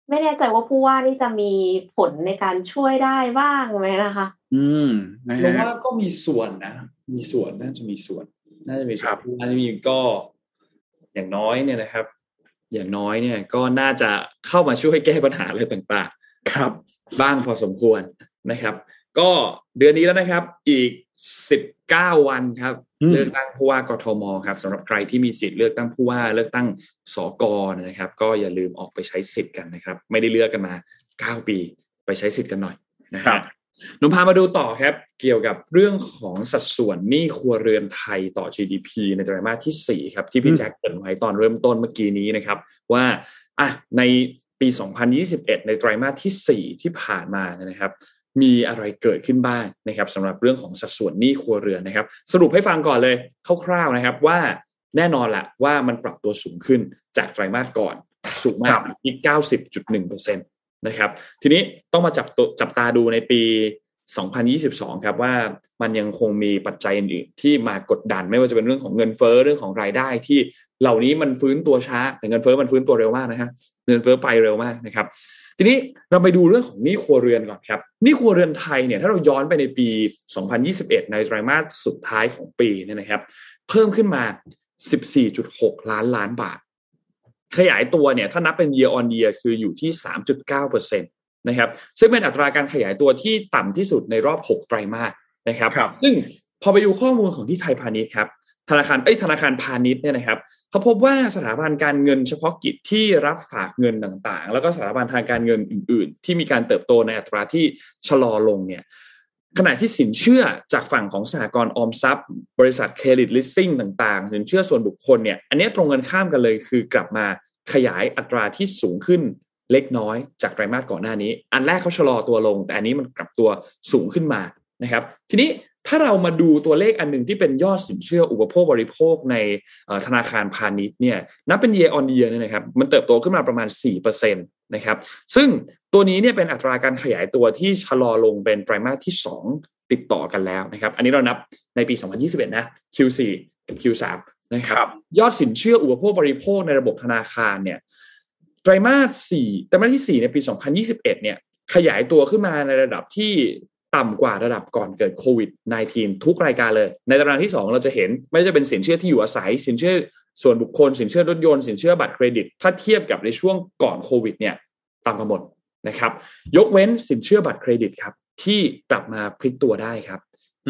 ไม่แน่ใจว่าผู้ว่านี่จะมีผลในการช่วยได้บ้างไหมนะคะ อืมนะฮะว่าก็มีส่วนนะ มีส่วนน่าจะมีส่วน น่าจะมีส่วนผู้ว่าจะมีก็อย่างน้อยเนี่ยนะครับ อย่างน้อยเนี่ยก็น่าจะเข้ามาช่วยแก้ปัญหาอะไรต่างๆ ครับ บ้างพอสมควรนะครับ ก็เดือนนี้แล้วนะครับ อีกสิบเก้าวันครับ เลือกตั้งผู้ว่ากทมครับสำหรับใครที่มีสิทธิ์เลือกตั้งผู้ว่าเลือกตั้งสกนะครับ ก็อย่าลืมออกไปใช้สิทธิ์กันนะครับ ไม่ได้เลือกกันมาเก้าปีไปใช้สิทธิ์กันหน่อยนะครับนุพามาดูต่อครับ เกี่ยวกับเรื่องของสัดส่วนหนี้ครัวเรือนไทยต่อ GDP ในไตรมาสที่ 4 ครับที่พี่แจ็คเกริ่นไว้ตอนเริ่มต้นเมื่อกี้นี้นะครับ ว่าอะในปี 2021 ในไตรมาสที่ 4 ที่ผ่านมานะครับ มีอะไรเกิดขึ้นบ้างนะครับสำหรับเรื่องของสัดส่วนหนี้ครัวเรือนนะครับ สรุปให้ฟังก่อนเลยคร่าวๆนะครับว่าแน่นอนแหละว่ามันปรับตัวสูงขึ้นจากไตรมาสก่อนสูงมากที่ 90.1%นะครับ ทีนี้ต้องมาจับตัวจับตาดูในปี 2022 ครับว่ามันยังคงมีปัจจัยอื่นที่มากดดันไม่ว่าจะเป็นเรื่องของเงินเฟ้อเรื่องของรายได้ที่เหล่านี้มันฟื้นตัวช้า แต่เงินเฟ้อมันฟื้นตัวเร็วมากนะฮะเงินเฟ้อไปเร็วมากนะครับ ทีนี้เราไปดูเรื่องของหนี้ครัวเรือนก่อนครับหนี้ครัวเรือนไทยเนี่ยถ้าเราย้อนไปในปี 2021 ในไตรมาสสุดท้ายของปีเนี่ยนะครับ เพิ่มขึ้นมา 14.6 ล้านล้านบาท ขยายตัวเนี่ยถ้านับเป็น year on year คืออยู่ที่ 3.9%นะครับซึ่งเป็นอัตราการขยายตัวที่ต่ำที่สุดในรอบ 6 ไตรมาสนะครับครับซึ่งพอไปดูข้อมูลของที่ไทยพาณิชย์ครับธนาคารเอ้ยธนาคารพาณิชย์เนี่ยนะครับ เขาพบว่าสถาบันการเงินเฉพาะกิจที่รับฝากเงินต่างๆ แล้วก็สถาบันทางการเงินอื่น ๆ ที่มีการเติบโตในอัตราที่ชะลอลงเนี่ยขณะที่สินเชื่อจากฝั่งของสหกรณ์ออมทรัพย์ บริษัท credit leasing ต่างๆ สินเชื่อส่วนบุคคลเนี่ยอันนี้ตรงกันข้ามกันเลยคือกลับมาขยายอัตราที่สูงขึ้นเล็กน้อยจากไตรมาสก่อนหน้านี้ อันแรกเขาชะลอตัวลง แต่อันนี้มันกลับตัวสูงขึ้นมานะครับ ทีนี้ ถ้าเรามาดูตัวเลขอันหนึ่งที่เป็นยอดสินเชื่ออุปโภคบริโภคในธนาคารพาณิชย์เนี่ยนับเป็น year on year เนี่ยนะครับมันเติบโตขึ้นมาประมาณ 4%นะครับซึ่งตัวนี้เนี่ยเป็นอัตราการขยายตัวที่ชะลอลงเป็นไตรมาสที่ 2 ติดต่อกันแล้วนะครับ อันนี้เรานับในปี 2021 นะ Q4 กับ Q3 นะครับยอดสินเชื่ออุปโภคบริโภคในระบบธนาคารเนี่ยไตรมาส4ไตรมาสที่ 4 ในปี 2021 เนี่ยขยายตัวขึ้นมาในระดับที่ ต่ำกว่าระดับก่อนเกิดโควิด -19 ทุกรายการเลย ในตารางที่ 2 เราจะเห็นไม่ว่าจะเป็นสินเชื่อที่อยู่อาศัย สินเชื่อส่วนบุคคล สินเชื่อรถยนต์สินเชื่อบัตรเครดิต ถ้าเทียบกับในช่วงก่อนโควิด เนี่ยต่ำกันหมดนะครับ ยกเว้นสินเชื่อบัตรเครดิตครับ ที่กลับมาพลิกตัวได้ครับ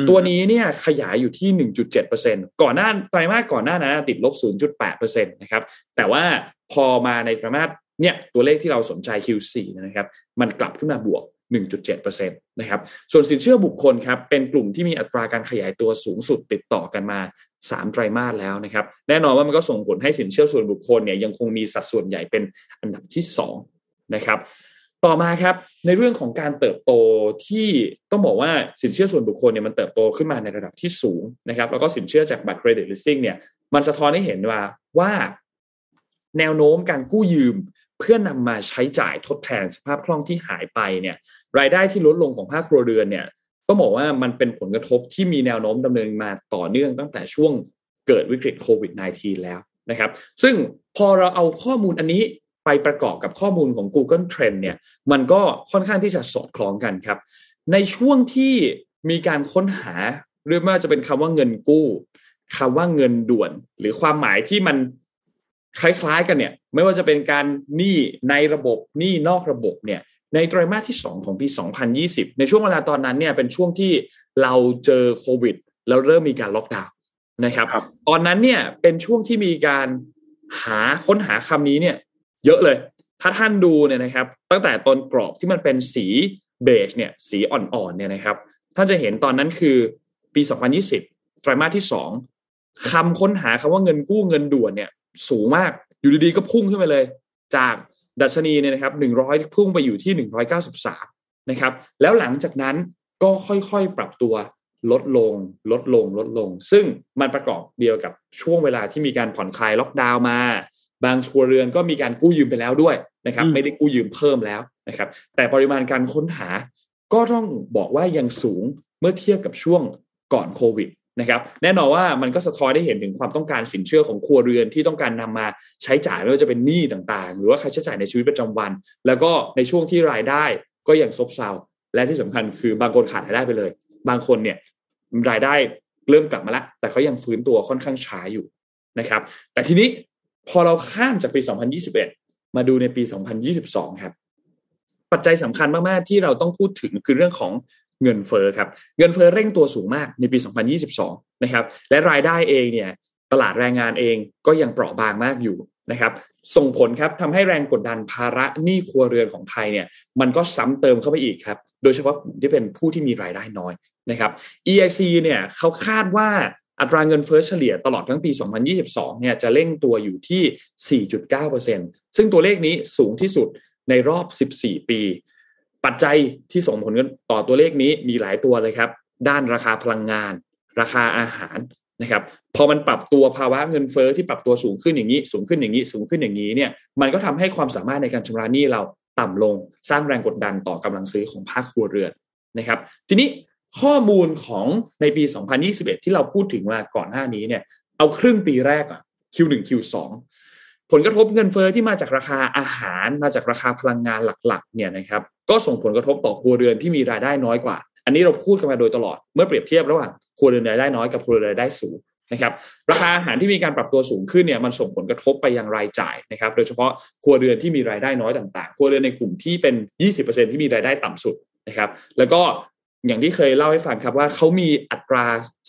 ตัวนี้เนี่ยขยายอยู่ที่ 1.7%ก่อนหน้าไตรมาสก่อนหน้านั้นติดลบ 0.8%นะครับแต่ว่าพอมาในไตรมาสเนี่ยตัวเลขที่เราสนใจ Q4 นะครับ มันกลับขึ้นมาบวก 1.7%นะครับ ส่วนสินเชื่อบุคคลครับเป็นกลุ่มที่มีอัตราการขยายตัวสูงสุดติดต่อกันมา 3 ไตรมาสแล้วนะครับ แน่นอนว่ามันก็ส่งผลให้สินเชื่อส่วนบุคคลเนี่ยยังคงมีสัดส่วนใหญ่เป็นอันดับที่ 2 นะครับ ต่อมาครับในเรื่องของการเติบโตที่ต้องบอกว่าสินเชื่อส่วนบุคคลเนี่ยมันเติบโตขึ้นมาในระดับที่สูงนะครับ แล้วก็สินเชื่อจากบัตรเครดิตลิสซิ่งเนี่ยมันสะท้อนให้เห็นว่าว่า แนวโน้มการกู้ยืมเพื่อนำมาใช้จ่ายทดแทนสภาพคล่องที่หายไปเนี่ย รายได้ที่ลดลงของภาคครัวเรือนเนี่ยต้องบอกว่ามันเป็นผลกระทบที่มีแนวโน้มดำเนินมาต่อเนื่องตั้งแต่ช่วงเกิดวิกฤตโควิด -19 แล้วนะครับ ซึ่งพอเราเอาข้อมูลอันนี้ไปประกอบกับข้อมูลของ Google Trend เนี่ย มันก็ค่อนข้างที่จะสอดคล้องกันครับ ในช่วงที่มีการค้นหาหรือว่าจะเป็นคำว่าเงินกู้คำว่าเงินด่วน หรือความหมายที่มันคล้ายๆกันเนี่ย ไม่ว่าจะเป็นการหนี้ในระบบหนี้นอกระบบเนี่ย ในไตรมาสที่ 2 ของปี 2020 ในช่วงเวลาตอนนั้นเนี่ยเป็นช่วงที่เราเจอโควิด แล้วเริ่มมีการล็อกดาวน์นะครับรบตอนนั้นเนี่ยเป็นช่วงที่มีการหาค้นหาคำนี้เนี่ย เยอะเลย ถ้าท่านดูเนี่ยนะครับ ตั้งแต่ต้นกรอบที่มันเป็นสีเบจเนี่ย สีอ่อนๆเนี่ยนะครับ ท่านจะเห็นตอนนั้นคือปี 2020 ไตรมาสที่2คำค้นหาคำว่าเงินกู้เงินด่วนเนี่ย สูงมากอยู่ดีๆก็พุ่งขึ้นไปเลย จาก ดัชนีเนี่ยนะครับหนึ่งร้อยพุ่งไปอยู่ที่หนึ่งร้อยเก้าสิบสามนะครับ แล้วหลังจากนั้นก็ค่อยๆปรับตัวลดลง ลดลง ลดลง ซึ่งมันประกอบเดียวกับช่วงเวลาที่มีการผ่อนคลายล็อกดาวน์มา บางครัวเรือนก็มีการกู้ยืมไปแล้วด้วยนะครับ ไม่ได้กู้ยืมเพิ่มแล้วนะครับ แต่ปริมาณการค้นหา ก็ต้องบอกว่ายังสูงเมื่อเทียบกับช่วงก่อนโควิด นะครับแน่นอนว่ามันก็สะท้อนได้เห็นถึงความต้องการสินเชื่อของครัวเรือนที่ต้องการนำมาใช้จ่ายไม่ว่าจะเป็นหนี้ต่างๆ หรือว่าค่าใช้จ่ายในชีวิตประจำวัน แล้วก็ในช่วงที่รายได้ก็ยังซบเซาและที่สำคัญคือบางคนขาดรายได้ไปเลย บางคนเนี่ยรายได้เริ่มกลับมาแล้วแต่เขายังฟื้นตัวค่อนข้างช้าอยู่นะครับ แต่ทีนี้พอเราข้ามจากปี 2021 มาดูในปี 2022 ครับ ปัจจัยสำคัญมาก ๆ ที่เราต้องพูดถึงคือเรื่องของ เงินเฟอ้อครับเงินเฟอ้อเร่งตัวสูงมากในปี 2022 นะครับและรายได้เองเนี่ยตลาดแรงงานเองก็ยังเปราะบางมากอยู่นะครับส่งผลครับทำให้แรงกดดันภาระหนี้ครัวเรือนของไทยเนี่ยมันก็ซ้ำเติมเข้าไปอีกครับโดยเฉพาะที่เป็นผู้ที่มีรายได้น้อยนะครับ EIC เนี่ยเขาคาดว่าอัตราเงินเฟ้อเฉลี่ยตลอดทั้งปี 2022 เนี่ยจะเร่งตัวอยู่ที่ 4.9%ซึ่งตัวเลขนี้สูงที่สุดในรอบ 14 ปี ปัจจัยที่ส่งผลกันต่อตัวเลขนี้มีหลายตัวเลยครับ ด้านราคาพลังงาน ราคาอาหารนะครับ พอมันปรับตัวภาวะเงินเฟอ้อที่ปรับตัวสูงขึ้นอย่างนี้ สูงขึ้นอย่างนี้ สูงขึ้นอย่างนี้เนี่ย มันก็ทำให้ความสามารถในการชำระหนี้เราต่ำลง สร้างแรงกดดันต่อกำลังซื้อของภาคครัวเรือนนะครับ ทีนี้ข้อมูลของในปี 2021 ที่เราพูดถึงมาก่อนหน้านี้เนี่ย เอาครึ่งปีแรกอะ Q1 Q2 ผลกระทบเงินเฟอ้อที่มาจากราคาอาหารมาจากราคาพลังงานหลักๆเนี่ยนะครับก็ส่งผลกระทบต่อครัวเรือนที่มีรายได้น้อยกว่า อันนี้เราพูดกันมาโดยตลอดเมื่อเปรียบเทียบระหว่างครัวเรือนรายได้น้อยกับครัวเรือนรายได้สูงนะครับราคาอาหารที่มีการปรับตัวสูงขึ้นเนี่ยมันส่งผลกระทบไปยังรายจ่ายนะครับโดยเฉพาะครัวเรือนที่มีรายได้น้อยต่างๆ ครัวเรือนในกลุ่มที่เป็น 20%ที่มีรายได้ต่ำสุดนะครับแล้วก็อย่างที่เคยเล่าให้ฟังครับว่าเขามีอัตรา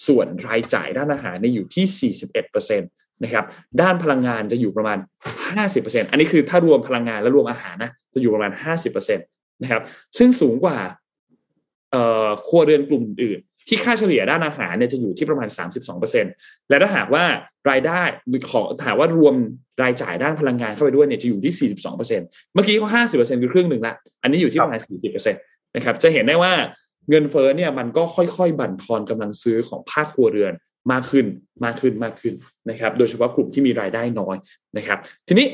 ส่วนรายจ่ายด้านอาหารในอยู่ที่ 41% นะครับ ด้านพลังงานจะอยู่ประมาณ 50%อันนี้คือถ้ารวมพลังงานและรวมอาหารนะจะอยู่ประมาณ 50%นะครับ ซึ่งสูงกว่าครัวเรือนกลุ่มอื่นที่ค่าเฉลี่ยด้านอาหารเนี่ยจะอยู่ที่ประมาณ 32%และถ้าหากว่ารายได้หรือขอถามว่ารวมรายจ่ายด้านพลังงานเข้าไปด้วยเนี่ยจะอยู่ที่ 42%เมื่อกี้เขา50%คือครึ่งหนึ่งละ อันนี้อยู่ที่ประมาณ 40%นะครับ จะเห็นได้ว่าเงินเฟ้อเนี่ยมันก็ค่อยๆ บั่นทอนกำลังซื้อของภาคครัวเรือน มากขึ้นมากขึ้นมากขึ้นนะครับ โดยเฉพาะกลุ่มที่มีรายได้น้อยนะครับ ทีนี้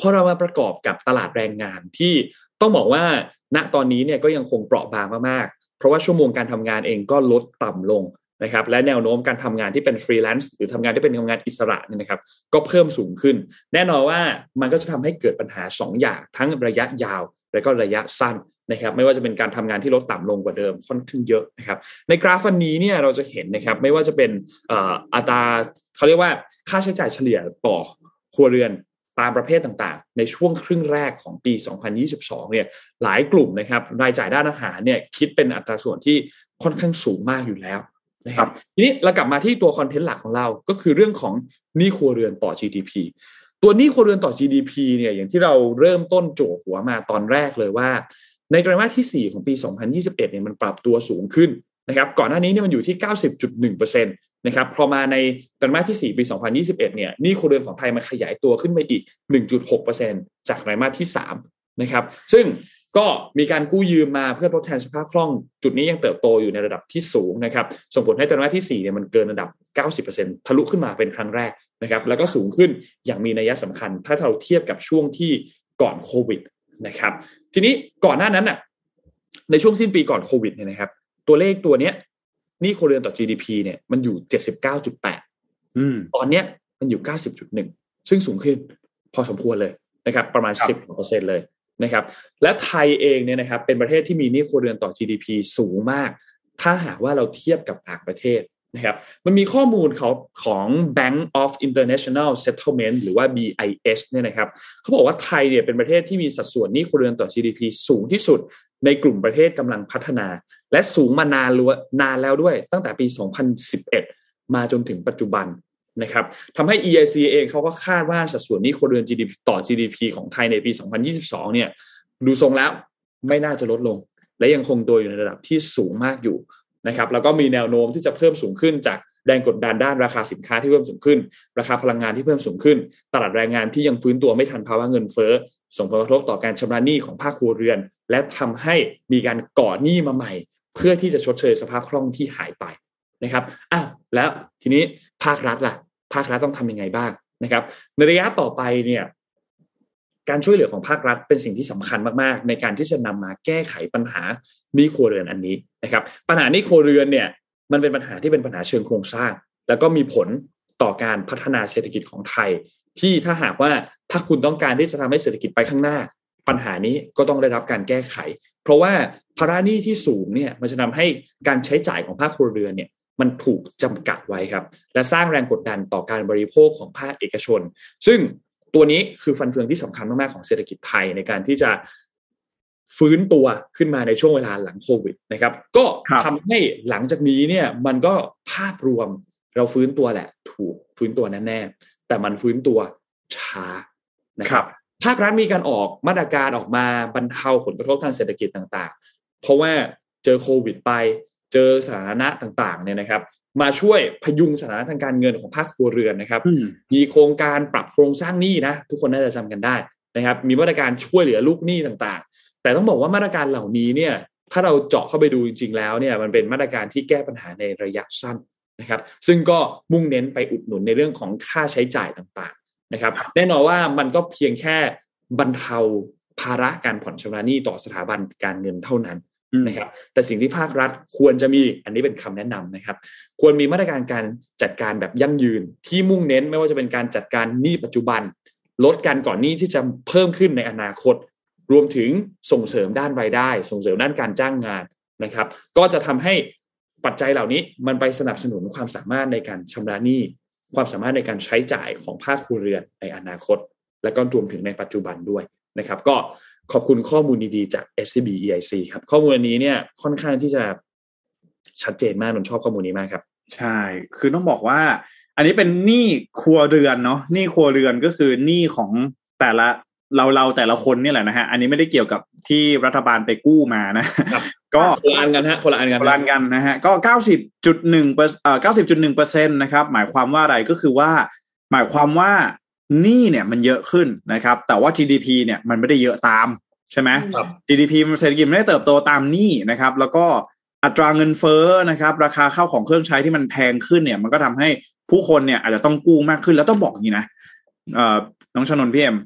พอเรามาประกอบกับตลาดแรงงานที่ต้องบอกว่า ณตอนนี้เนี่ยก็ยังคงเปราะบางมากๆ เพราะว่าชั่วโมงการทำงานเองก็ลดต่ำลงนะครับและแนวโน้มการทำงานที่เป็นฟรีแลนซ์หรือทำงานที่เป็นทำงานอิสระเนี่ยนะครับ ก็เพิ่มสูงขึ้น แน่นอนว่ามันก็จะทำให้เกิดปัญหา 2 อย่างทั้งระยะยาวและก็ระยะสั้น นะครับไม่ว่าจะเป็นการทำงานที่ลดต่ำลงกว่าเดิมค่อนข้างเยอะนะครับในกราฟวันนี้เนี่ยเราจะเห็นนะครับไม่ว่าจะเป็นอัตราเขาเรียกว่าค่าใช้จ่ายเฉลี่ยต่อครัวเรือนตามประเภทต่างๆ ในช่วงครึ่งแรกของปี 2022 เนี่ย หลายกลุ่มนะครับ รายจ่ายด้านอาหารเนี่ย คิดเป็นอัตราส่วนที่ค่อนข้างสูงมากอยู่แล้วนะครับ ทีนี้เรากลับมาที่ตัวคอนเทนต์หลักของเรา ก็คือเรื่องของหนี้ครัวเรือนต่อ GDP ตัวหนี้ครัวเรือนต่อ GDP เนี่ย อย่างที่เราเริ่มต้นโจหัวมาตอนแรกเลยว่า ในไตรมาสที่ 4 ของปี 2021 เนี่ยมันปรับตัวสูงขึ้นนะครับก่อนหน้านี้เนี่ยมันอยู่ที่ 90.1%นะครับพอมาในไตรมาสที่ 4 ปี 2021 เนี่ยหนี้ครัวเรือนของไทยมันขยายตัวขึ้นไปอีก 1.6%จากไตรมาสที่3นะครับซึ่งก็มีการกู้ยืมมาเพื่อทดแทนสภาพคล่องจุดนี้ยังเติบโตอยู่ในระดับที่สูงนะครับส่งผลให้ไตรมาสที่4เนี่ยมันเกินระดับ 90%ทะลุขึ้นมาเป็นครั้งแรกนะครับแล้วก็สูงขึ้นอย่างมีนัยสำคัญ ถ้าเราเทียบกับช่วงที่ก่อนโควิดนะครับ ทีนี้ก่อนหน้านั้นน่ะ ในช่วงสิ้นปีก่อนโควิดเนี่ยนะครับ ตัวเลขตัวเนี้ยนี่ครัวเรือนต่อ GDP เนี่ยมันอยู่79.8อืมตอนเนี้ยมันอยู่90.1ซึ่งสูงขึ้นพอสมควรเลยนะครับ ประมาณครับ10%เลยนะครับ และไทยเองเนี่ยนะครับ เป็นประเทศที่มีหนี้ครัวเรือนต่อ GDP สูงมาก ถ้าหากว่าเราเทียบกับต่างประเทศ นะครับมันมีข้อมูลเขาของ Bank of International Settlement หรือว่า BIS เนี่ยนะครับเขาบอกว่าไทยเนี่ยเป็นประเทศที่มีสัดส่วนหนี้ครัวเรือนต่อ GDP สูงที่สุดในกลุ่มประเทศกำลังพัฒนา และสูงมานานล้วนานแล้วด้วย ตั้งแต่ปี 2011 มาจนถึงปัจจุบันนะครับทำให้ EIC เองเขาก็คาดว่าสัดส่วนหนี้ครัวเรือน GDP ต่อ GDP ของไทยในปี 2022 เนี่ยดูทรงแล้วไม่น่าจะลดลง และยังคงตัวอยู่ในระดับที่สูงมากอยู่ นะครับแล้วก็มีแนวโน้มที่จะเพิ่มสูงขึ้นจากแรงกดดันด้านราคาสินค้าที่เพิ่มสูงขึ้น ราคาพลังงานที่เพิ่มสูงขึ้น ตลาดแรงงานที่ยังฟื้นตัวไม่ทันภาวะเงินเฟ้อส่งผลกระทบต่อการชำระหนี้ของภาคครัวเรือน และทำให้มีการก่อหนี้มาใหม่ เพื่อที่จะชดเชยสภาพคล่องที่หายไปนะครับอ้าวแล้วทีนี้ภาครัฐล่ะ ภาครัฐต้องทำยังไงบ้างนะครับ ในระยะต่อไปเนี่ย การช่วยเหลือของภาครัฐเป็นสิ่งที่สำคัญมากๆ ในการที่จะนำมาแก้ไขปัญหาหนี้ครัวเรือนอันนี้นะครับ ปัญหานี้ครัวเรือนเนี่ย มันเป็นปัญหาที่เป็นปัญหาเชิงโครงสร้าง แล้วก็มีผลต่อการพัฒนาเศรษฐกิจของไทย ที่ถ้าหากว่าถ้าคุณต้องการที่จะทำให้เศรษฐกิจไปข้างหน้า ปัญหานี้ก็ต้องได้รับการแก้ไข เพราะว่าภาระหนี้ที่สูงเนี่ยมันจะทำให้การใช้จ่ายของภาคครัวเรือนเนี่ยมันถูกจำกัดไว้ครับ และสร้างแรงกดดันต่อการบริโภคของภาคเอกชน ซึ่ง ตัวนี้คือฟันเฟืองที่สำคัญมากๆของเศรษฐกิจไทยในการที่จะฟื้นตัวขึ้นมาในช่วงเวลาหลังโควิดนะครับ ก็ครับทำให้หลังจากนี้เนี่ย มันก็ภาพรวมเราฟื้นตัวแหละ ถูกฟื้นตัวแน่ๆแต่มันฟื้นตัวช้านะครับภาครัฐมีการออกมาตรการออกมาบรรเทาผลกระทบทางเศรษฐกิจต่างๆ เพราะว่าเจอโควิดไป เจอสถานะต่างๆเนี่ยนะครับ มาช่วยพยุงสถานะทางการเงินของภาคครัวเรือนนะครับอืมมีโครงการปรับโครงสร้างหนี้นะ ทุกคนน่าจะจำกันได้นะครับ มีมาตรการช่วยเหลือลูกหนี้ต่างๆ แต่ต้องบอกว่ามาตรการเหล่านี้เนี่ย ถ้าเราเจาะเข้าไปดูจริง ๆ แล้วเนี่ยมันเป็นมาตรการที่แก้ปัญหาในระยะสั้นนะครับ ซึ่งก็มุ่งเน้นไปอุดหนุนในเรื่องของค่าใช้จ่ายต่างๆนะครับ แน่นอนว่ามันก็เพียงแค่บรรเทาภาระการผ่อนชำระหนี้ต่อสถาบันการเงินเท่านั้น นะครับแต่สิ่งที่ภาครัฐควรจะมีอันนี้เป็นคำแนะนำนะครับ ควรมีมาตรการการจัดการแบบยั่งยืนที่มุ่งเน้นไม่ว่าจะเป็นการจัดการหนี้ปัจจุบัน ลดการก่อนหนี้ที่จะเพิ่มขึ้นในอนาคต รวมถึงส่งเสริมด้านรายได้ ส่งเสริมด้านการจ้างงานนะครับ ก็จะทำให้ปัจจัยเหล่านี้มันไปสนับสนุนความสามารถในการชำระหนี้ ความสามารถในการใช้จ่ายของภาคครัวเรือนในอนาคต และก็รวมถึงในปัจจุบันด้วยนะครับ ก็ ขอบคุณข้อมูลดีๆจาก SCB EIC ครับ ข้อมูลนี้เนี่ยค่อนข้างที่จะชัดเจนมากนนชอบข้อมูลนี้มากครับ ใช่ คือต้องบอกว่า อันนี้เป็นหนี้ครัวเรือนเนาะหนี้ครัวเรือนก็คือหนี้ของแต่ละเราเราแต่ละคนนี่แหละนะฮะ อันนี้ไม่ได้เกี่ยวกับที่รัฐบาลไปกู้มานะ ก็คนละอันกันฮะคนละอันกันคนละอันกันนะฮะ ก็เก้าสิบจุดหนึ่งเปอร์เอ่อเก้าสิบจุดหนึ่งเปอร์เซ็นตนะครับ หมายความว่าอะไรก็คือว่า หมายความว่า หนี้เนี่ยมันเยอะขึ้นนะครับ แต่ว่า GDP เนี่ยมันไม่ได้เยอะตามใช่ไหมครับ GDP มันเศรษฐกิจไม่ได้เติบโตตามหนี้นะครับ แล้วก็อัตราเงินเฟ้อนะครับ ราคาข้าวของเครื่องใช้ที่มันแพงขึ้นเนี่ย มันก็ทำให้ผู้คนเนี่ยอาจจะต้องกู้มากขึ้นแล้วต้องบอกอย่างนี้นะเอ่อน้องชนนท์พี่เอ็ม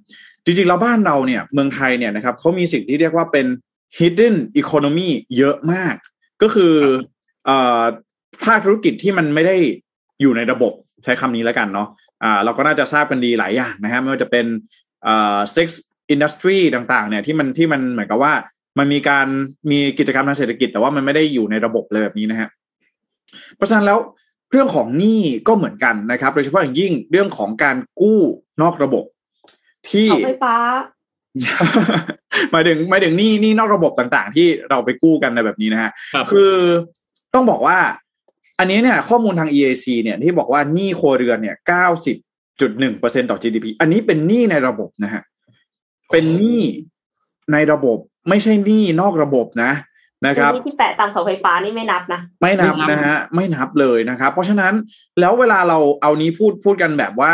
จริงๆแล้วบ้านเราเนี่ยเมืองไทยเนี่ยนะครับเขามีสิ่งที่เรียกว่าเป็น hidden economy เยอะมาก ก็คือเอ่อภาคธุรกิจที่มันไม่ได้อยู่ในระบบใช้คำนี้แล้วกันเนาะ อ่าเราก็น่าจะทราบกันดีหลายอย่างนะฮะไม่ว่าจะเป็นเอ่อ sex industry ต่างๆ เนี่ยที่มันที่มันเหมือนกับว่ามันมีการมีกิจกรรมทางเศรษฐกิจ แต่ว่ามันไม่ได้อยู่ในระบบเลยแบบนี้นะฮะเพราะฉะนั้นแล้วเรื่องของหนี้ก็เหมือนกันนะครับ โดยเฉพาะอย่างยิ่งเรื่องของการกู้นอกระบบ ที่เสาไฟฟ้าหมายถึงหมายถึงหนี้หนี้นอกระบบต่างๆ ที่เราไปกู้กันในแบบนี้นะฮะครับคือต้องบอกว่า อันนี้เนี่ยข้อมูลทาง EAC เนี่ยที่บอกว่าหนี้ครัวเรือนเนี่ยเก้าสิบจุดหนึ่งเปอร์เซ็นต่อ GDP อันนี้เป็นหนี้ในระบบนะฮะเป็นหนี้ในระบบไม่ใช่หนี้นอกระบบนะนะครับนี่ที่แปะตามเสาไฟฟ้านี่ไม่นับนะไม่นับไม่นับนะฮะไม่นับเลยนะครับ เพราะฉะนั้นแล้วเวลาเราเอานี้พูดพูดกันแบบว่า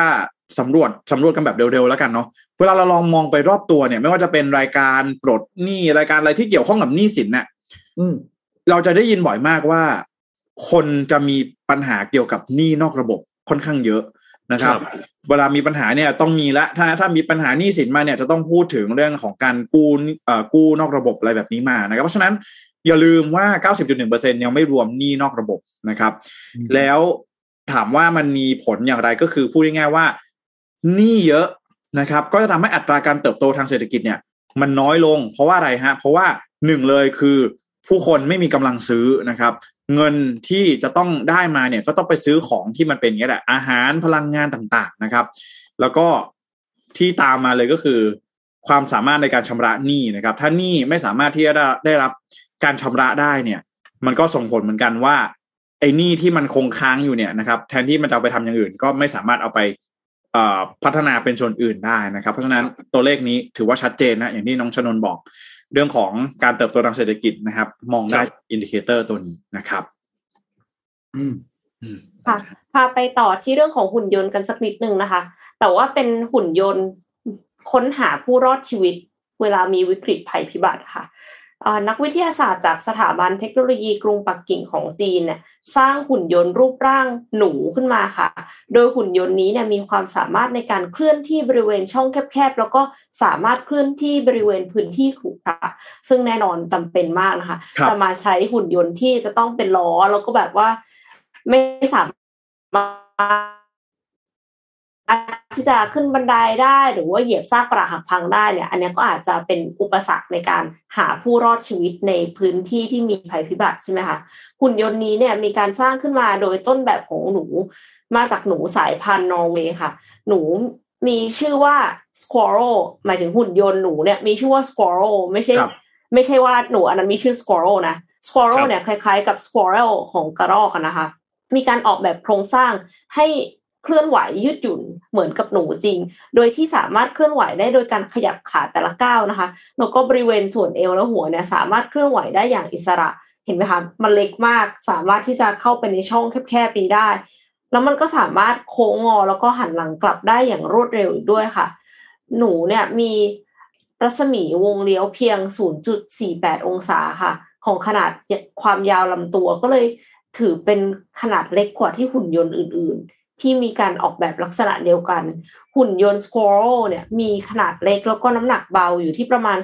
สำรวจสำรวจกันแบบเร็วๆแล้วกันเนาะเวลาเราลองมองไปรอบตัวเนี่ย ไม่ว่าจะเป็นรายการปลดหนี้รายการอะไรที่เกี่ยวข้องกับหนี้สินเนี่ยอืมเราจะได้ยินบ่อยมากว่า คนจะมีปัญหาเกี่ยวกับหนี้นอกระบบค่อนข้างเยอะนะครับครับ เวลามีปัญหาเนี่ยต้องมีละถ้าถ้ามีปัญหาหนี้สินมาเนี่ยจะต้องพูดถึงเรื่องของการกู้เอ่อกู้นอกระบบอะไรแบบนี้มานะครับ เพราะฉะนั้นอย่าลืมว่า 90.1%ยังไม่รวมหนี้นอกระบบนะครับอืมแล้วถามว่ามันมีผลอย่างไรก็คือพูดง่ายๆว่าหนี้เยอะนะครับ ก็จะทำให้อัตราการเติบโตทางเศรษฐกิจเนี่ย มันน้อยลง เพราะว่าอะไรฮะ เพราะว่าหนึ่งเลยคือผู้คนไม่มีกำลังซื้อนะครับ เงินที่จะต้องได้มาเนี่ยก็ต้องไปซื้อของที่มันเป็นงี้แหละอาหารพลังงานต่างๆนะครับ แล้วก็ที่ตามมาเลยก็คือ ความสามารถในการชำระหนี้นะครับ ถ้าหนี้ไม่สามารถที่จะได้ไดรับการชำระได้เนี่ย มันก็ส่งผลเหมือนกันว่าไอ้หนี้ที่มันคงค้างอยู่เนี่ยนะครับ แทนที่มันจะไปทำอย่างอื่น ก็ไม่สามารถเอาไปพัฒนาเป็นส่วนอื่นได้นะครับ เพราะฉะนั้นตัวเลขนี้ถือว่าชัดเจนนะอย่างที่น้องชนนบอก เรื่องของการเติบโตทางเศรษฐกิจนะครับ มองได้ indicator ตัวนี้นะครับอืมอืมค่ะพาไปต่อที่เรื่องของหุ่นยนต์กันสักนิดนึงนะคะ แต่ว่าเป็นหุ่นยนต์ค้นหาผู้รอดชีวิต เวลามีวิกฤตภัยพิบัติค่ะอ่า นักวิทยาศาสตร์จากสถาบันเทคโนโลยีกรุงปักกิ่งของจีนเนี่ยสร้างหุ่นยนต์รูปร่างหนูขึ้นมาค่ะ โดยหุ่นยนต์นี้เนี่ยมีความสามารถในการเคลื่อนที่บริเวณช่องแคบๆ แล้วก็สามารถเคลื่อนที่บริเวณพื้นที่ขรุขระซึ่งแน่นอนจำเป็นมากนะคะครับจะมาใช้หุ่นยนต์ที่จะต้องเป็นล้อแล้วก็แบบว่าไม่สามารถ ที่จะขึ้นบันไดได้หรือว่าเหยียบซากปรักหักพังได้เนี่ยอันเนี้ยก็อาจจะเป็นอุปสรรคในการหาผู้รอดชีวิตในพื้นที่ที่มีภัยพิบัติใช่ไหมคะหุ่นยนต์นี้เนี่ยมีการสร้างขึ้นมาโดยต้นแบบของหนู มาจากหนูสายพันธุ์นอร์เวย์ค่ะ หนูมีชื่อว่า squirrel หมายถึงหุ่นยนต์หนูเนี่ยมีชื่อว่า squirrel ไม่ใช่ครับไม่ใช่ว่าหนูอันนั้นมีชื่อ squirrel นะ squirrel ครับเนี่ยคล้ายๆกับ squirrel ของกระรอกอะนะคะ มีการออกแบบโครงสร้างให้ เคลื่อนไหวยืดหยุ่นเหมือนกับหนูจริง โดยที่สามารถเคลื่อนไหวได้โดยการขยับขาแต่ละก้าวนะคะแล้วก็บริเวณส่วนเอวและหัวเนี่ยสามารถเคลื่อนไหวได้อย่างอิสระ เห็นไหมคะ มันเล็กมาก สามารถที่จะเข้าไปในช่องแคบๆนี้ได้ แล้วมันก็สามารถโค้งงอแล้วก็หันหลังกลับได้อย่างรวดเร็วอีกด้วยค่ะ หนูเนี่ยมีรัศมีวงเลี้ยวเพียง 0.48 องศาค่ะ ของขนาดความยาวลำตัวก็เลยถือเป็นขนาดเล็กกว่าที่หุ่นยนต์อื่น ๆ ที่มีการออกแบบลักษณะเดียวกัน หุ่นยนต์ Squirrel เนี่ยมีขนาดเล็กแล้วก็น้ำหนักเบาอยู่ที่ประมาณ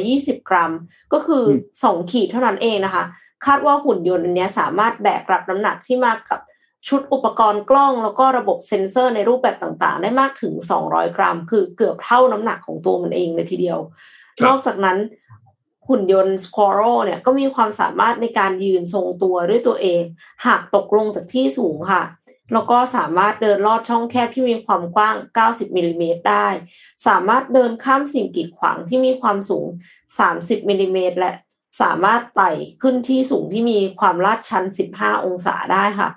220 กรัม ก็คืออ2ขีดเท่านั้นเองนะคะ คาดว่าหุ่นยนต์อันนี้สามารถแบกรับน้ำหนักที่มากับชุดอุปกรณ์กล้องแล้วก็ระบบเซ็นเซอร์ในรูปแบบต่างๆ ได้มากถึง 200 กรัม คือเกือบเท่าน้ำหนักของตัวมันเองเลยทีเดียว นอกจากนั้นหุ่นยนต์ Squirrel เนี่ยก็มีความสามารถในการยืนทรงตัวด้วยตัวเอง หากตกลงจากที่สูงค่ะ แล้วก็สามารถเดินลอดช่องแคบที่มีความกว้าง 90มิลิเมตรได้ สามารถเดินข้ามสิ่งกีดขวางที่มีความสูง 30มิลิเมตรและสามารถไต่ขึ้นที่สูงที่มีความลาดชัน 15 องศาได้ค่ะ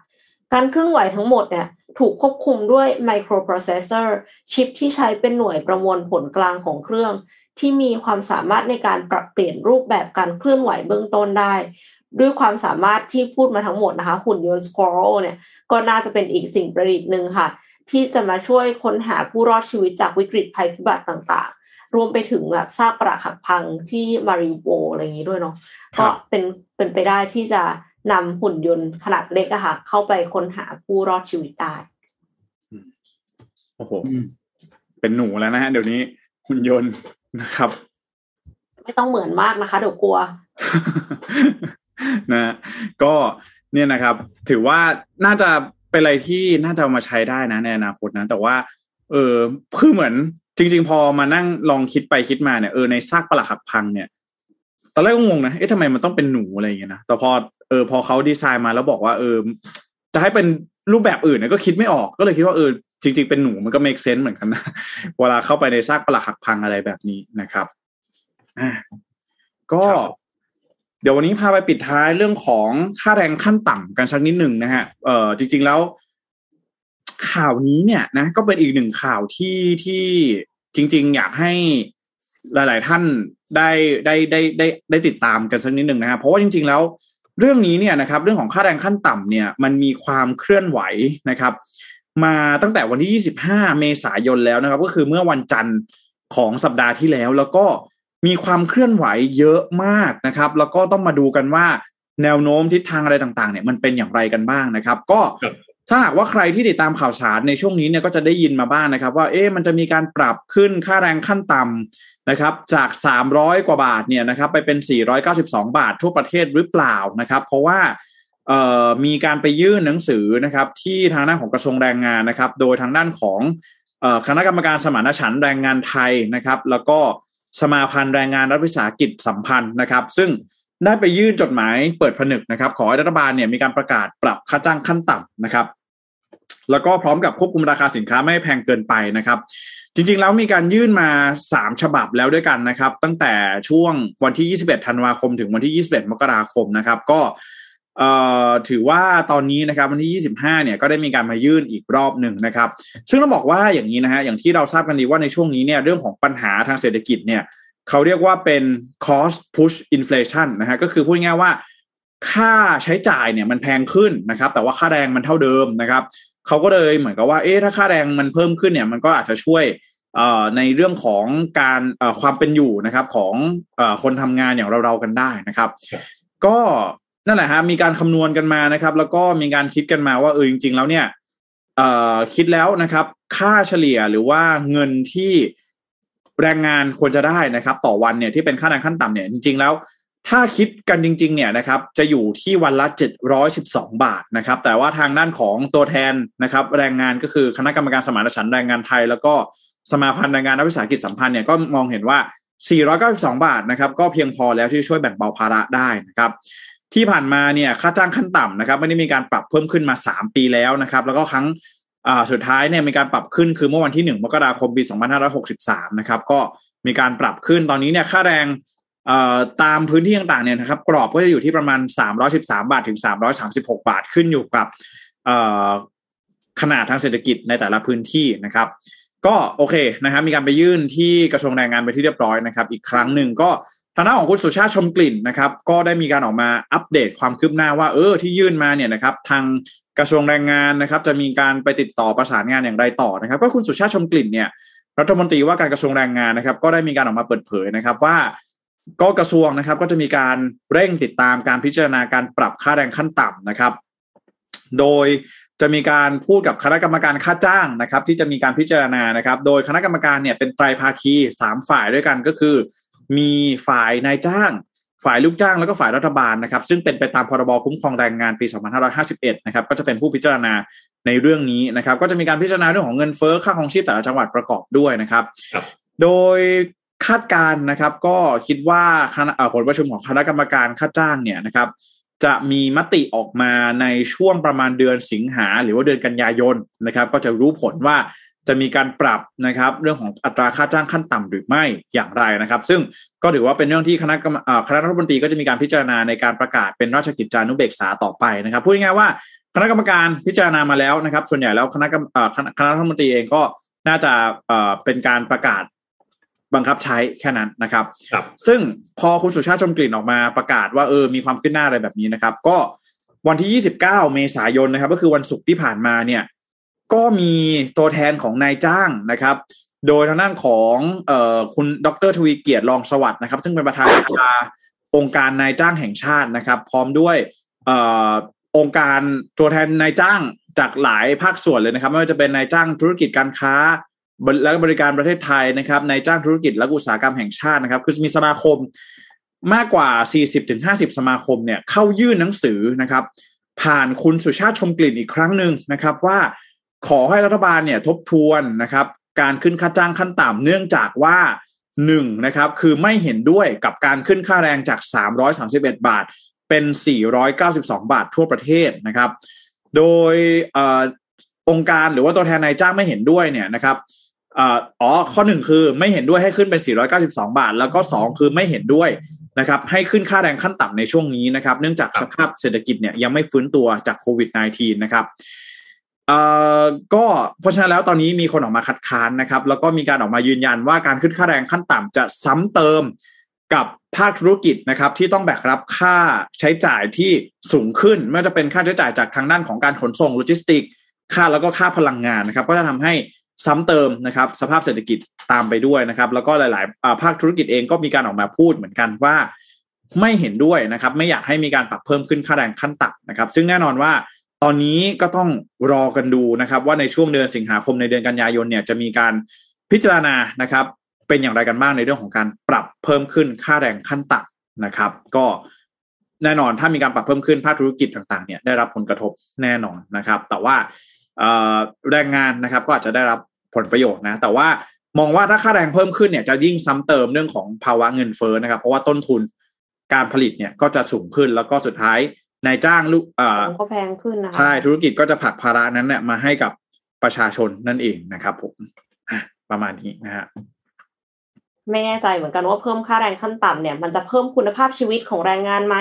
การเคลื่อนไหวทั้งหมดเนี่ยถูกควบคุมด้วย microprocessor ชิปที่ใช้เป็นหน่วยประมวลผลกลางของเครื่อง ที่มีความสามารถในการปรับเปลี่ยนรูปแบบการเคลื่อนไหวเบื้องต้นได้ ด้วยความสามารถที่พูดมาทั้งหมดนะคะ หุ่นยนต์ Squirrel เนี่ยก็น่าจะเป็นอีกสิ่งประดิษฐ์หนึ่งค่ะ ที่จะมาช่วยค้นหาผู้รอดชีวิตจากวิกฤตภัยพิบัติต่างๆ รวมไปถึงแบบซากปรักหักพังที่มาริโวอะไรอย่างนี้ด้วยเนาะก็เป็นเป็นไปได้ที่จะนำหุ่นยนต์ขนาดเล็กอะค่ะ เข้าไปค้นหาผู้รอดชีวิตได้โอ้โหเป็นหนูแล้วนะฮะเดี๋ยวนี้หุ่นยนต์นะครับ ไม่ต้องเหมือนมากนะคะเดี๋ยวกลัว นะก็เนี่ยนะครับ ถือว่าน่าจะเป็นอะไรที่น่าจะมาใช้ได้นะในอนาคตนะ แต่ว่า เออคือเหมือนจริง ๆ พอมานั่งลองคิดไปคิดมาเนี่ยเออในซากปลักหักพังเนี่ยตอนแรกก็งงนะเอ๊ะทำไมมันต้องเป็นหนูอะไรอย่างเงี้ยนะแต่พอเออพอเขาดีไซน์มาแล้วบอกว่าเออจะให้เป็นรูปแบบอื่นเนี่ยก็คิดไม่ออกก็เลยคิดว่าเออจริง ๆ เป็นหนูมันก็ make sense เหมือนกันนะเวลาเข้าไปในซากปลักหักพังอะไรแบบนี้นะครับอ่าก็ เดี๋ยววันนี้พาไปปิดท้ายเรื่องของค่าแรงขั้นต่ำกันสักนิดหนึ่งนะฮะเออจริง ๆแล้ว ข่าวนี้เนี่ยนะ ก็เป็นอีกหนึ่งข่าวที่ที่จริง ๆ อยากให้หลาย ๆ ท่านได้ได้ได้ได้ได้ติดตามกันสักนิดหนึ่งนะครับเพราะว่าจริง ๆ แล้วเรื่องนี้เนี่ยนะครับ เรื่องของค่าแรงขั้นต่ำเนี่ย มันมีความเคลื่อนไหวนะครับ มาตั้งแต่วันที่ 25 เมษายนแล้วนะครับ ก็คือเมื่อวันจันทร์ของสัปดาห์ที่แล้ว แล้วก็ มีความเคลื่อนไหวเยอะมากนะครับ แล้วก็ต้องมาดูกันว่าแนวโน้มทิศทางอะไรต่างๆเนี่ยมันเป็นอย่างไรกันบ้างนะครับ ก็ถ้าหากว่าใครที่ติดตามข่าวสารในช่วงนี้เนี่ยก็จะได้ยินมาบ้างนะครับ ว่าเอ๊ะมันจะมีการปรับขึ้นค่าแรงขั้นต่ำนะครับ จาก 300 กว่าบาทเนี่ยนะครับ ไปเป็น 492 บาททั่วประเทศหรือเปล่านะครับ เพราะว่ามีการไปยื่นหนังสือนะครับ ที่ทางด้านของกระทรวงแรงงานนะครับ โดยทางด้านของคณะกรรมการสมานฉันท์แรงงานไทยนะครับ แล้วก็ สมาพันธ์แรงงานรัฐวิสาหกิจสัมพันธ์นะครับ ซึ่งได้ไปยื่นจดหมายเปิดผนึกนะครับ ขอให้รัฐบาลเนี่ยมีการประกาศปรับค่าจ้างขั้นต่ำนะครับ แล้วก็พร้อมกับควบคุมราคาสินค้าไม่แพงเกินไปนะครับ จริงๆ แล้วมีการยื่นมาสามฉบับแล้วด้วยกันนะครับ ตั้งแต่ช่วงวันที่ 21 ธันวาคม ถึงวันที่ 21 มกราคมนะครับ ก็ เอ่อถือว่าตอนนี้นะครับวันที่ 25 เนี่ยก็ได้มีการมายื่นอีกรอบหนึ่งนะครับ ซึ่งต้องบอกว่าอย่างนี้นะฮะอย่างที่เราทราบกันดีว่าในช่วงนี้เนี่ยเรื่องของปัญหาทางเศรษฐกิจเนี่ยเขาเรียกว่าเป็น cost push inflation นะฮะก็คือพูดง่ายว่าค่าใช้จ่ายเนี่ยมันแพงขึ้นนะครับ แต่ว่าค่าแรงมันเท่าเดิมนะครับเขาก็เลยเหมือนกับว่าเอ๊ะถ้าค่าแรงมันเพิ่มขึ้นเนี่ยมันก็อาจจะช่วยในเรื่องของการความเป็นอยู่นะครับของคนทำงานอย่างเราๆกันได้นะครับ ก็ นั่นแหละฮะมีการคำนวณกันมานะครับ แล้วก็มีการคิดกันมาว่าเออจริง ๆ แล้วเนี่ยเอ่อคิดแล้วนะครับ ค่าเฉลี่ยหรือว่าเงินที่แรงงานควรจะได้นะครับ ต่อวันเนี่ยที่เป็นค่าแรงขั้นต่ำเนี่ยจริง ๆ แล้ว ถ้าคิดกันจริง ๆ เนี่ยนะครับ จะอยู่ที่วันละเจ็ดร้อยสิบสองบาทนะครับ แต่ว่าทางด้านของตัวแทนนะครับ แรงงานก็คือคณะกรรมการสมานฉันท์แรงงานไทย แล้วก็สมาพันธ์แรงงานนักวิสาหกิจสัมพันธ์เนี่ยก็มองเห็นว่า 492 บาทนะครับ ก็เพียงพอแล้วที่ช่วยแบ่งเบาภาระได้นะครับ ที่ผ่านมาเนี่ยค่าจ้างขั้นต่ำนะครับ ไม่ได้มีการปรับเพิ่มขึ้นมาสามปีแล้วนะครับ แล้วก็ครั้งสุดท้ายเนี่ยมีการปรับขึ้นคือเมื่อวันที่หนึ่งมกราคมปีสองพันห้าร้อยหกสิบสามนะครับ ก็มีการปรับขึ้นตอนนี้เนี่ยค่าแรงตามพื้นที่ต่างๆเนี่ยนะครับ กรอบก็จะอยู่ที่ประมาณสามร้อยสิบสามบาทถึงสามร้อยสามสิบหกบาทขึ้นอยู่กับขนาดทางเศรษฐกิจในแต่ละพื้นที่นะครับ ก็โอเคนะครับ มีการไปยื่นที่กระทรวงแรงงานไปที่เรียบร้อยนะครับ อีกครั้งหนึ่งก็ ทางด้านของคุณสุชาติชมกลิ่นนะครับ ก็ได้มีการออกมาอัปเดตความคืบหน้าว่าเออที่ยื่นมาเนี่ยนะครับ ทางกระทรวงแรงงานนะครับ จะมีการไปติดต่อประสานงานอย่างไรต่อนะครับ ก็คุณสุชาติชมกลิ่นเนี่ยรัฐมนตรีว่าการกระทรวงแรงงานนะครับ ก็ได้มีการออกมาเปิดเผยนะครับว่าก็กระทรวงนะครับ ก็จะมีการเร่งติดตามการพิจารณาการปรับค่าแรงขั้นต่ำนะครับ โดยจะมีการพูดกับคณะกรรมการค่าจ้างนะครับ ที่จะมีการพิจารณานะครับ โดยคณะกรรมการเนี่ยเป็นไตรภาคีสามฝ่ายด้วยกันก็คือ มีฝ่ายนายจ้าง ฝ่ายลูกจ้างแล้วก็ฝ่ายรัฐบาลนะครับ ซึ่งเป็นไปตามพรบคุ้มครองแรงงานปี 2551 นะครับ ก็จะเป็นผู้พิจารณาในเรื่องนี้นะครับ ก็จะมีการพิจารณาเรื่องของเงินเฟ้อค่าของชีพแต่ละจังหวัดประกอบด้วยนะครับครับโดยคาดการณ์นะครับ ก็คิดว่าคณะเอ่อผลประชุมของคณะกรรมการค่าจ้างเนี่ยนะครับ จะมีมติออกมาในช่วงประมาณเดือนสิงหาหรือว่าเดือนกันยายนนะครับ ก็จะรู้ผลว่า จะมีการปรับนะครับ เรื่องของอัตราค่าจ้างขั้นต่ำหรือไม่อย่างไรนะครับ ซึ่งก็ถือว่าเป็นเรื่องที่คณะกรรมเอ่อคณะรัฐมนตรีก็จะมีการพิจารณาในการประกาศเป็นราชกิจจานุเบกษาต่อไปนะครับพูดง่ายๆว่าคณะกรรมการพิจารณามาแล้วนะครับ ส่วนใหญ่แล้วคณะกรรมเอ่อคณะคณะรัฐมนตรีเองก็น่าจะเอ่อเป็นการประกาศบังคับใช้แค่นั้นนะครับครับซึ่งพอคุณสุชาติชมกลิ่นออกมาประกาศว่าเออมีความขึ้นหน้าอะไรแบบนี้นะครับ ก็วันที่ 29 เมษายนนะครับ ก็คือวันศุกร์ที่ผ่านมาเนี่ย ก็มีตัวแทนของนายจ้างนะครับ โดยทางด้านของเอ่อคุณดรทวีเกียรติรองสวัสดิ์นะครับ ซึ่งเป็นประธานสภาองค์การนายจ้างแห่งชาตินะครับ พร้อมด้วยเอ่อองค์การตัวแทนนายจ้างจากหลายภาคส่วนเลยนะครับ ไม่ว่าจะเป็นนายจ้างธุรกิจการค้าและบริการประเทศไทยนะครับนายจ้างธุรกิจและอุตสาหกรรมแห่งชาตินะครับ คือมีสมาคมมากกว่า 40-50 สมาคมเนี่ยเข้ายื่นหนังสือนะครับ ผ่านคุณสุชาติชมกลิ่นอีกครั้งหนึ่งนะครับ ว่า ขอให้รัฐบาลเนี่ยทบทวนนะครับ การขึ้นค่าจ้างขั้นต่ำเนื่องจากว่าหนึ่งนะครับคือไม่เห็นด้วยกับการขึ้นค่าแรงจาก 331 บาท เป็น 492 บาททั่วประเทศนะครับ โดยอองค์การหรือว่าตัวแทนนายจ้างไม่เห็นด้วยเนี่ยนะครับอ่ออ๋อข้อหนึ่งคือไม่เห็นด้วยให้ขึ้นเป็น 492 บาท แล้วก็สองคือไม่เห็นด้วยนะครับ ให้ขึ้นค่าแรงขั้นต่ำในช่วงนี้นะครับ เนื่องจากสภาพเศรษฐกิจเนี่ยยังไม่ฟื้นตัวจากโควิด -19 นะครับ ก็เพราะฉะนั้นแล้วตอนนี้มีคนออกมาคัดค้านนะครับ แล้วก็มีการออกมายืนยันว่าการขึ้นค่าแรงขั้นต่ำจะซ้ำเติมกับภาคธุรกิจนะครับ ที่ต้องแบกรับค่าใช้จ่ายที่สูงขึ้นไม่ว่าจะเป็นค่าใช้จ่ายจากทางด้านของการขนส่งโลจิสติก ค่าแล้วก็ค่าพลังงานนะครับ ก็จะทำให้ซ้ำเติมนะครับ สภาพเศรษฐกิจตามไปด้วยนะครับ แล้วก็หลาย ๆ ภาคธุรกิจเองก็มีการออกมาพูดเหมือนกันว่าไม่เห็นด้วยนะครับ ไม่อยากให้มีการปรับเพิ่มขึ้นค่าแรงขั้นต่ำนะครับ ซึ่งแน่นอนว่า ตอนนี้ก็ต้องรอกันดูนะครับ ว่าในช่วงเดือนสิงหาคมในเดือนกันยายนเนี่ยจะมีการพิจารณานะครับ เป็นอย่างไรกันบ้างในเรื่องของการปรับเพิ่มขึ้นค่าแรงขั้นต่ำนะครับ ก็แน่นอนถ้ามีการปรับเพิ่มขึ้นภาคธุรกิจต่างๆเนี่ยได้รับผลกระทบแน่นอนนะครับ แต่ว่าแรงงานนะครับก็อาจจะได้รับผลประโยชน์นะ แต่ว่ามองว่าถ้าค่าแรงเพิ่มขึ้นเนี่ยจะยิ่งซ้ำเติมเรื่องของภาวะเงินเฟ้อนะครับ เพราะว่าต้นทุนการผลิตเนี่ยก็จะสูงขึ้นแล้วก็สุดท้าย นายจ้างลูกเอ่อของก็แพงขึ้นนะคะใช่ธุรกิจก็จะผลักภาระนั้นเนี่ยมาให้กับประชาชนนั่นเองนะครับผมอะประมาณนี้นะฮะไม่แน่ใจเหมือนกันว่าเพิ่มค่าแรงขั้นต่ำเนี่ย มันจะเพิ่มคุณภาพชีวิตของแรงงานไหม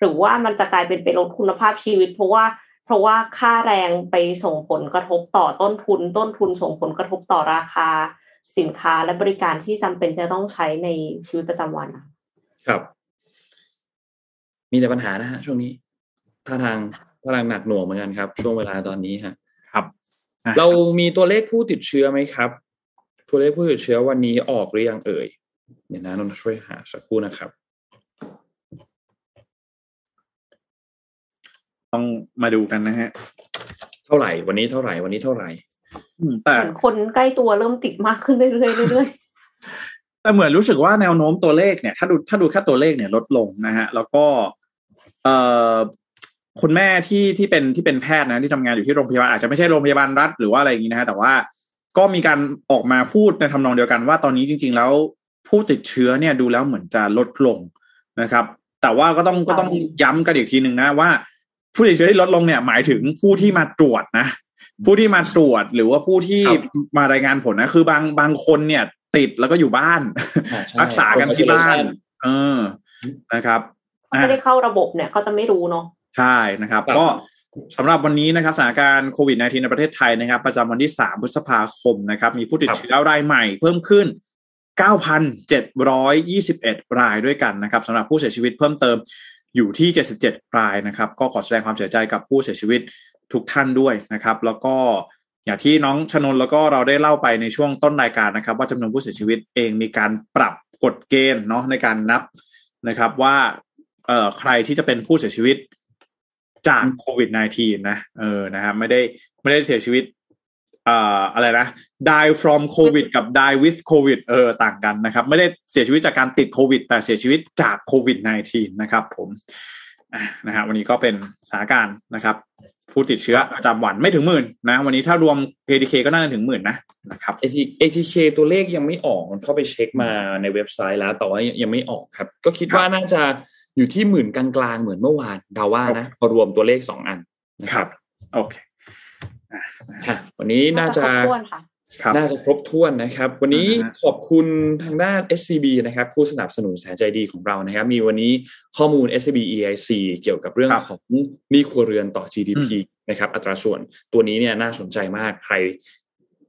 หรือว่ามันจะกลายเป็นไปลดคุณภาพชีวิต เพราะว่าเพราะว่าค่าแรงไปส่งผลกระทบต่อต้นทุน ต้นทุนส่งผลกระทบต่อราคา สินค้าและบริการที่จำเป็นจะต้องใช้ในชีวิตประจำวันอะครับ มีแต่ปัญหานะฮะช่วงนี้ ท่าทางท่าทางหนักหน่วงเหมือนกันครับ ช่วงเวลาตอนนี้ฮะ ครับอะเรามีตัวเลขผู้ติดเชื้อไหมครับ ตัวเลขผู้ติดเชื้อวันนี้ออกหรือยังเอ่ยเดี๋ยวนะนนท์ช่วยหาสักครู่นะครับ ต้องมาดูกันนะฮะ เท่าไหร่ วันนี้เท่าไหร่ วันนี้เท่าไหร่อืมแต่เหมือนคนใกล้ตัวเริ่มติดมากขึ้นเรื่อยๆเรื่อยแต่เหมือนรู้สึกว่าแนวโน้มตัวเลขเนี่ย ถ้าดูถ้าดูแค่ตัวเลขเนี่ยลดลงนะฮะ แล้วก็เอ่อ คุณแม่ที่ที่เป็นที่เป็นแพทย์นะที่ทำงานอยู่ที่โรงพยาบาลอาจจะไม่ใช่โรงพยาบาลรัฐหรือว่าอะไรอย่างนี้นะฮะแต่ว่าก็มีการออกมาพูดในทำนองเดียวกันว่าตอนนี้จริง ๆ แล้วผู้ติดเชื้อเนี่ยดูแล้วเหมือนจะลดลงนะครับ แต่ว่าก็ต้องก็ต้องย้ำกันอีกทีหนึ่งนะว่า ผู้ติดเชื้อที่ลดลงเนี่ยหมายถึงผู้ที่มาตรวจนะ ผู้ที่มาตรวจหรือว่าผู้ที่ครับมารายงานผลนะ คือบางบางคนเนี่ย ติดแล้วก็อยู่บ้านอ่าใช่รักษากันที่บ้าน Isolation เออนะครับๆเขาไม่ได้เข้าระบบเนี่ยเขาจะไม่รู้เนาะ ใช่นะครับครับ ก็สำหรับวันนี้นะครับสถานการณ์โควิด -19 ในประเทศไทยนะครับ ประจำวันที่ 3 พฤษภาคมนะครับ มีผู้ติดเชื้อรายใหม่เพิ่มขึ้น 9,721 รายด้วยกันนะครับสำหรับผู้เสียชีวิตเพิ่มเติมอยู่ที่ 77 รายนะครับ ก็ขอแสดงความเสียใจกับผู้เสียชีวิตทุกท่านด้วยนะครับ แล้วก็อย่างที่น้องชนนแล้วก็เราได้เล่าไปในช่วงต้นรายการนะครับ ว่าจำนวนผู้เสียชีวิตเองมีการปรับกฎเกณฑ์เนาะในการนับนะครับว่าเอ่อใครที่จะเป็นผู้เสียชีวิต จากโควิด -19 นะเออนะครับไม่ได้ไม่ได้เสียชีวิตเอ่ออะไรนะ die from covid กับ die with covid เออต่างกันนะครับ ไม่ได้เสียชีวิตจากการติดโควิด แต่เสียชีวิตจากโควิด -19 นะครับผมอะนะฮะวันนี้ก็เป็นสถานการณ์นะครับผู้ติดเชื้อประจำวันไม่ถึงหมื่นนะ วันนี้ถ้ารวม KDK ก็น่าจะถึงหมื่นนะนะครับ AT ATK ตัวเลขยังไม่ออกมันเข้าไปเช็คมาในเว็บไซต์แล้วแต่ว่ายังไม่ออกครับ ก็คิดว่าน่าจะ อยู่ที่หมื่นกลางๆเหมือนเมื่อวานเดาว่านะพอรวมตัวเลขสองอันนะครับโอเคฮะวันนี้น่าจะครบถ้วนค่ะครับน่าจะครบถ้วนนะครับ วันนี้อ่าฮะขอบคุณทางด้าน SCB นะครับ ผู้สนับสนุนแสนใจดีของเรานะครับ มีวันนี้ข้อมูล SCB EIC เกี่ยวกับเรื่องครับของหนี้ครัวเรือนต่อ GDP นะครับ อัตราส่วนตัวนี้เนี่ยน่าสนใจมากใคร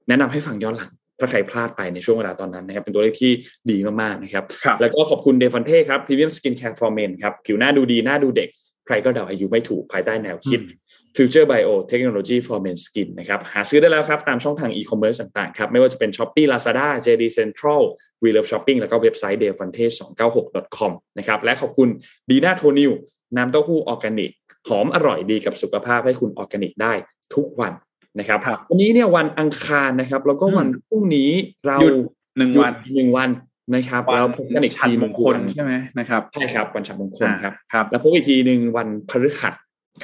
แนะนำให้ฟังย้อนหลัง ถ้าใครพลาดไปในช่วงเวลาตอนนั้นนะครับเป็นตัวเลขที่ดีมากๆนะครับครับแล้วก็ขอบคุณเดฟอนเท่ครับ Premium Skin Care for Men ครับผิวหน้าดูดีหน้าดูเด็ก ใครก็เดาอายุไม่ถูกภายใต้แนวคิด Future Bio Technology for Men Skin นะครับหาซื้อได้แล้วครับ ตามช่องทางอีคอมเมิร์ซต่างๆครับ ไม่ว่าจะเป็น Shopee Lazada JD Central We Love Shopping แล้วก็เว็บไซต์ d e f o n t e 296 com นะครับและขอบคุณดีน่าโทนิวน้ำเต้าหู้ออร์แกนิกหอมอร่อยดีกับสุขภาพให้คุณออร์แกนิกได้ทุกวัน นะครับครับวันนี้เนี่ยวันอังคารนะครับ แล้วก็วันอืมพรุ่งนี้เราหยุดหนึ่งวันหยุดหนึ่งวันนะครับแล้วพบกันอีกฉันทีหมนึ่งงคลวันใช่ไหมนะครับใช่ครับวันฉันมงคลครับอ่าครับ แล้วพบอีกทีหนึ่งวันพฤหัส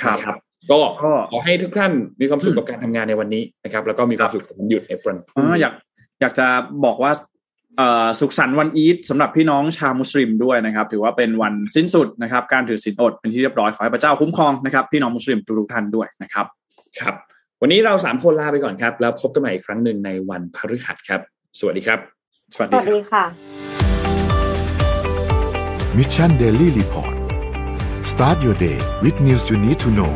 ครับนะครับก็ก็ขอให้ทุกท่านมีความสุขอืมกับการทำงานในวันนี้นะครับ แล้วก็มีความสุขกับวันหยุดในวันพอ๋รุ่งอนี้อยากอยากจะบอกว่าเอ่อสุขสันต์วันอีดสำหรับพี่น้องชาวมุสลิมด้วยนะครับ ถือว่าเป็นวันสิ้นสุดนะครับ การถือศีลอดเป็นที่เรียบร้อยขอให้พระเจ้าคุ้มครองนะครับพี่น้องมุสลิมทุกๆท่านด้วยนะครับ ครับ วันนี้เราสามคนลาไปก่อนครับ แล้วพบกันใหม่อีกครั้งหนึ่งในวันพฤหัสครับ สวัสดีครับ สวัสสดีวัสครับดีค่ะมิชชันเดลี่รีพอร์ต start your day with news you need to know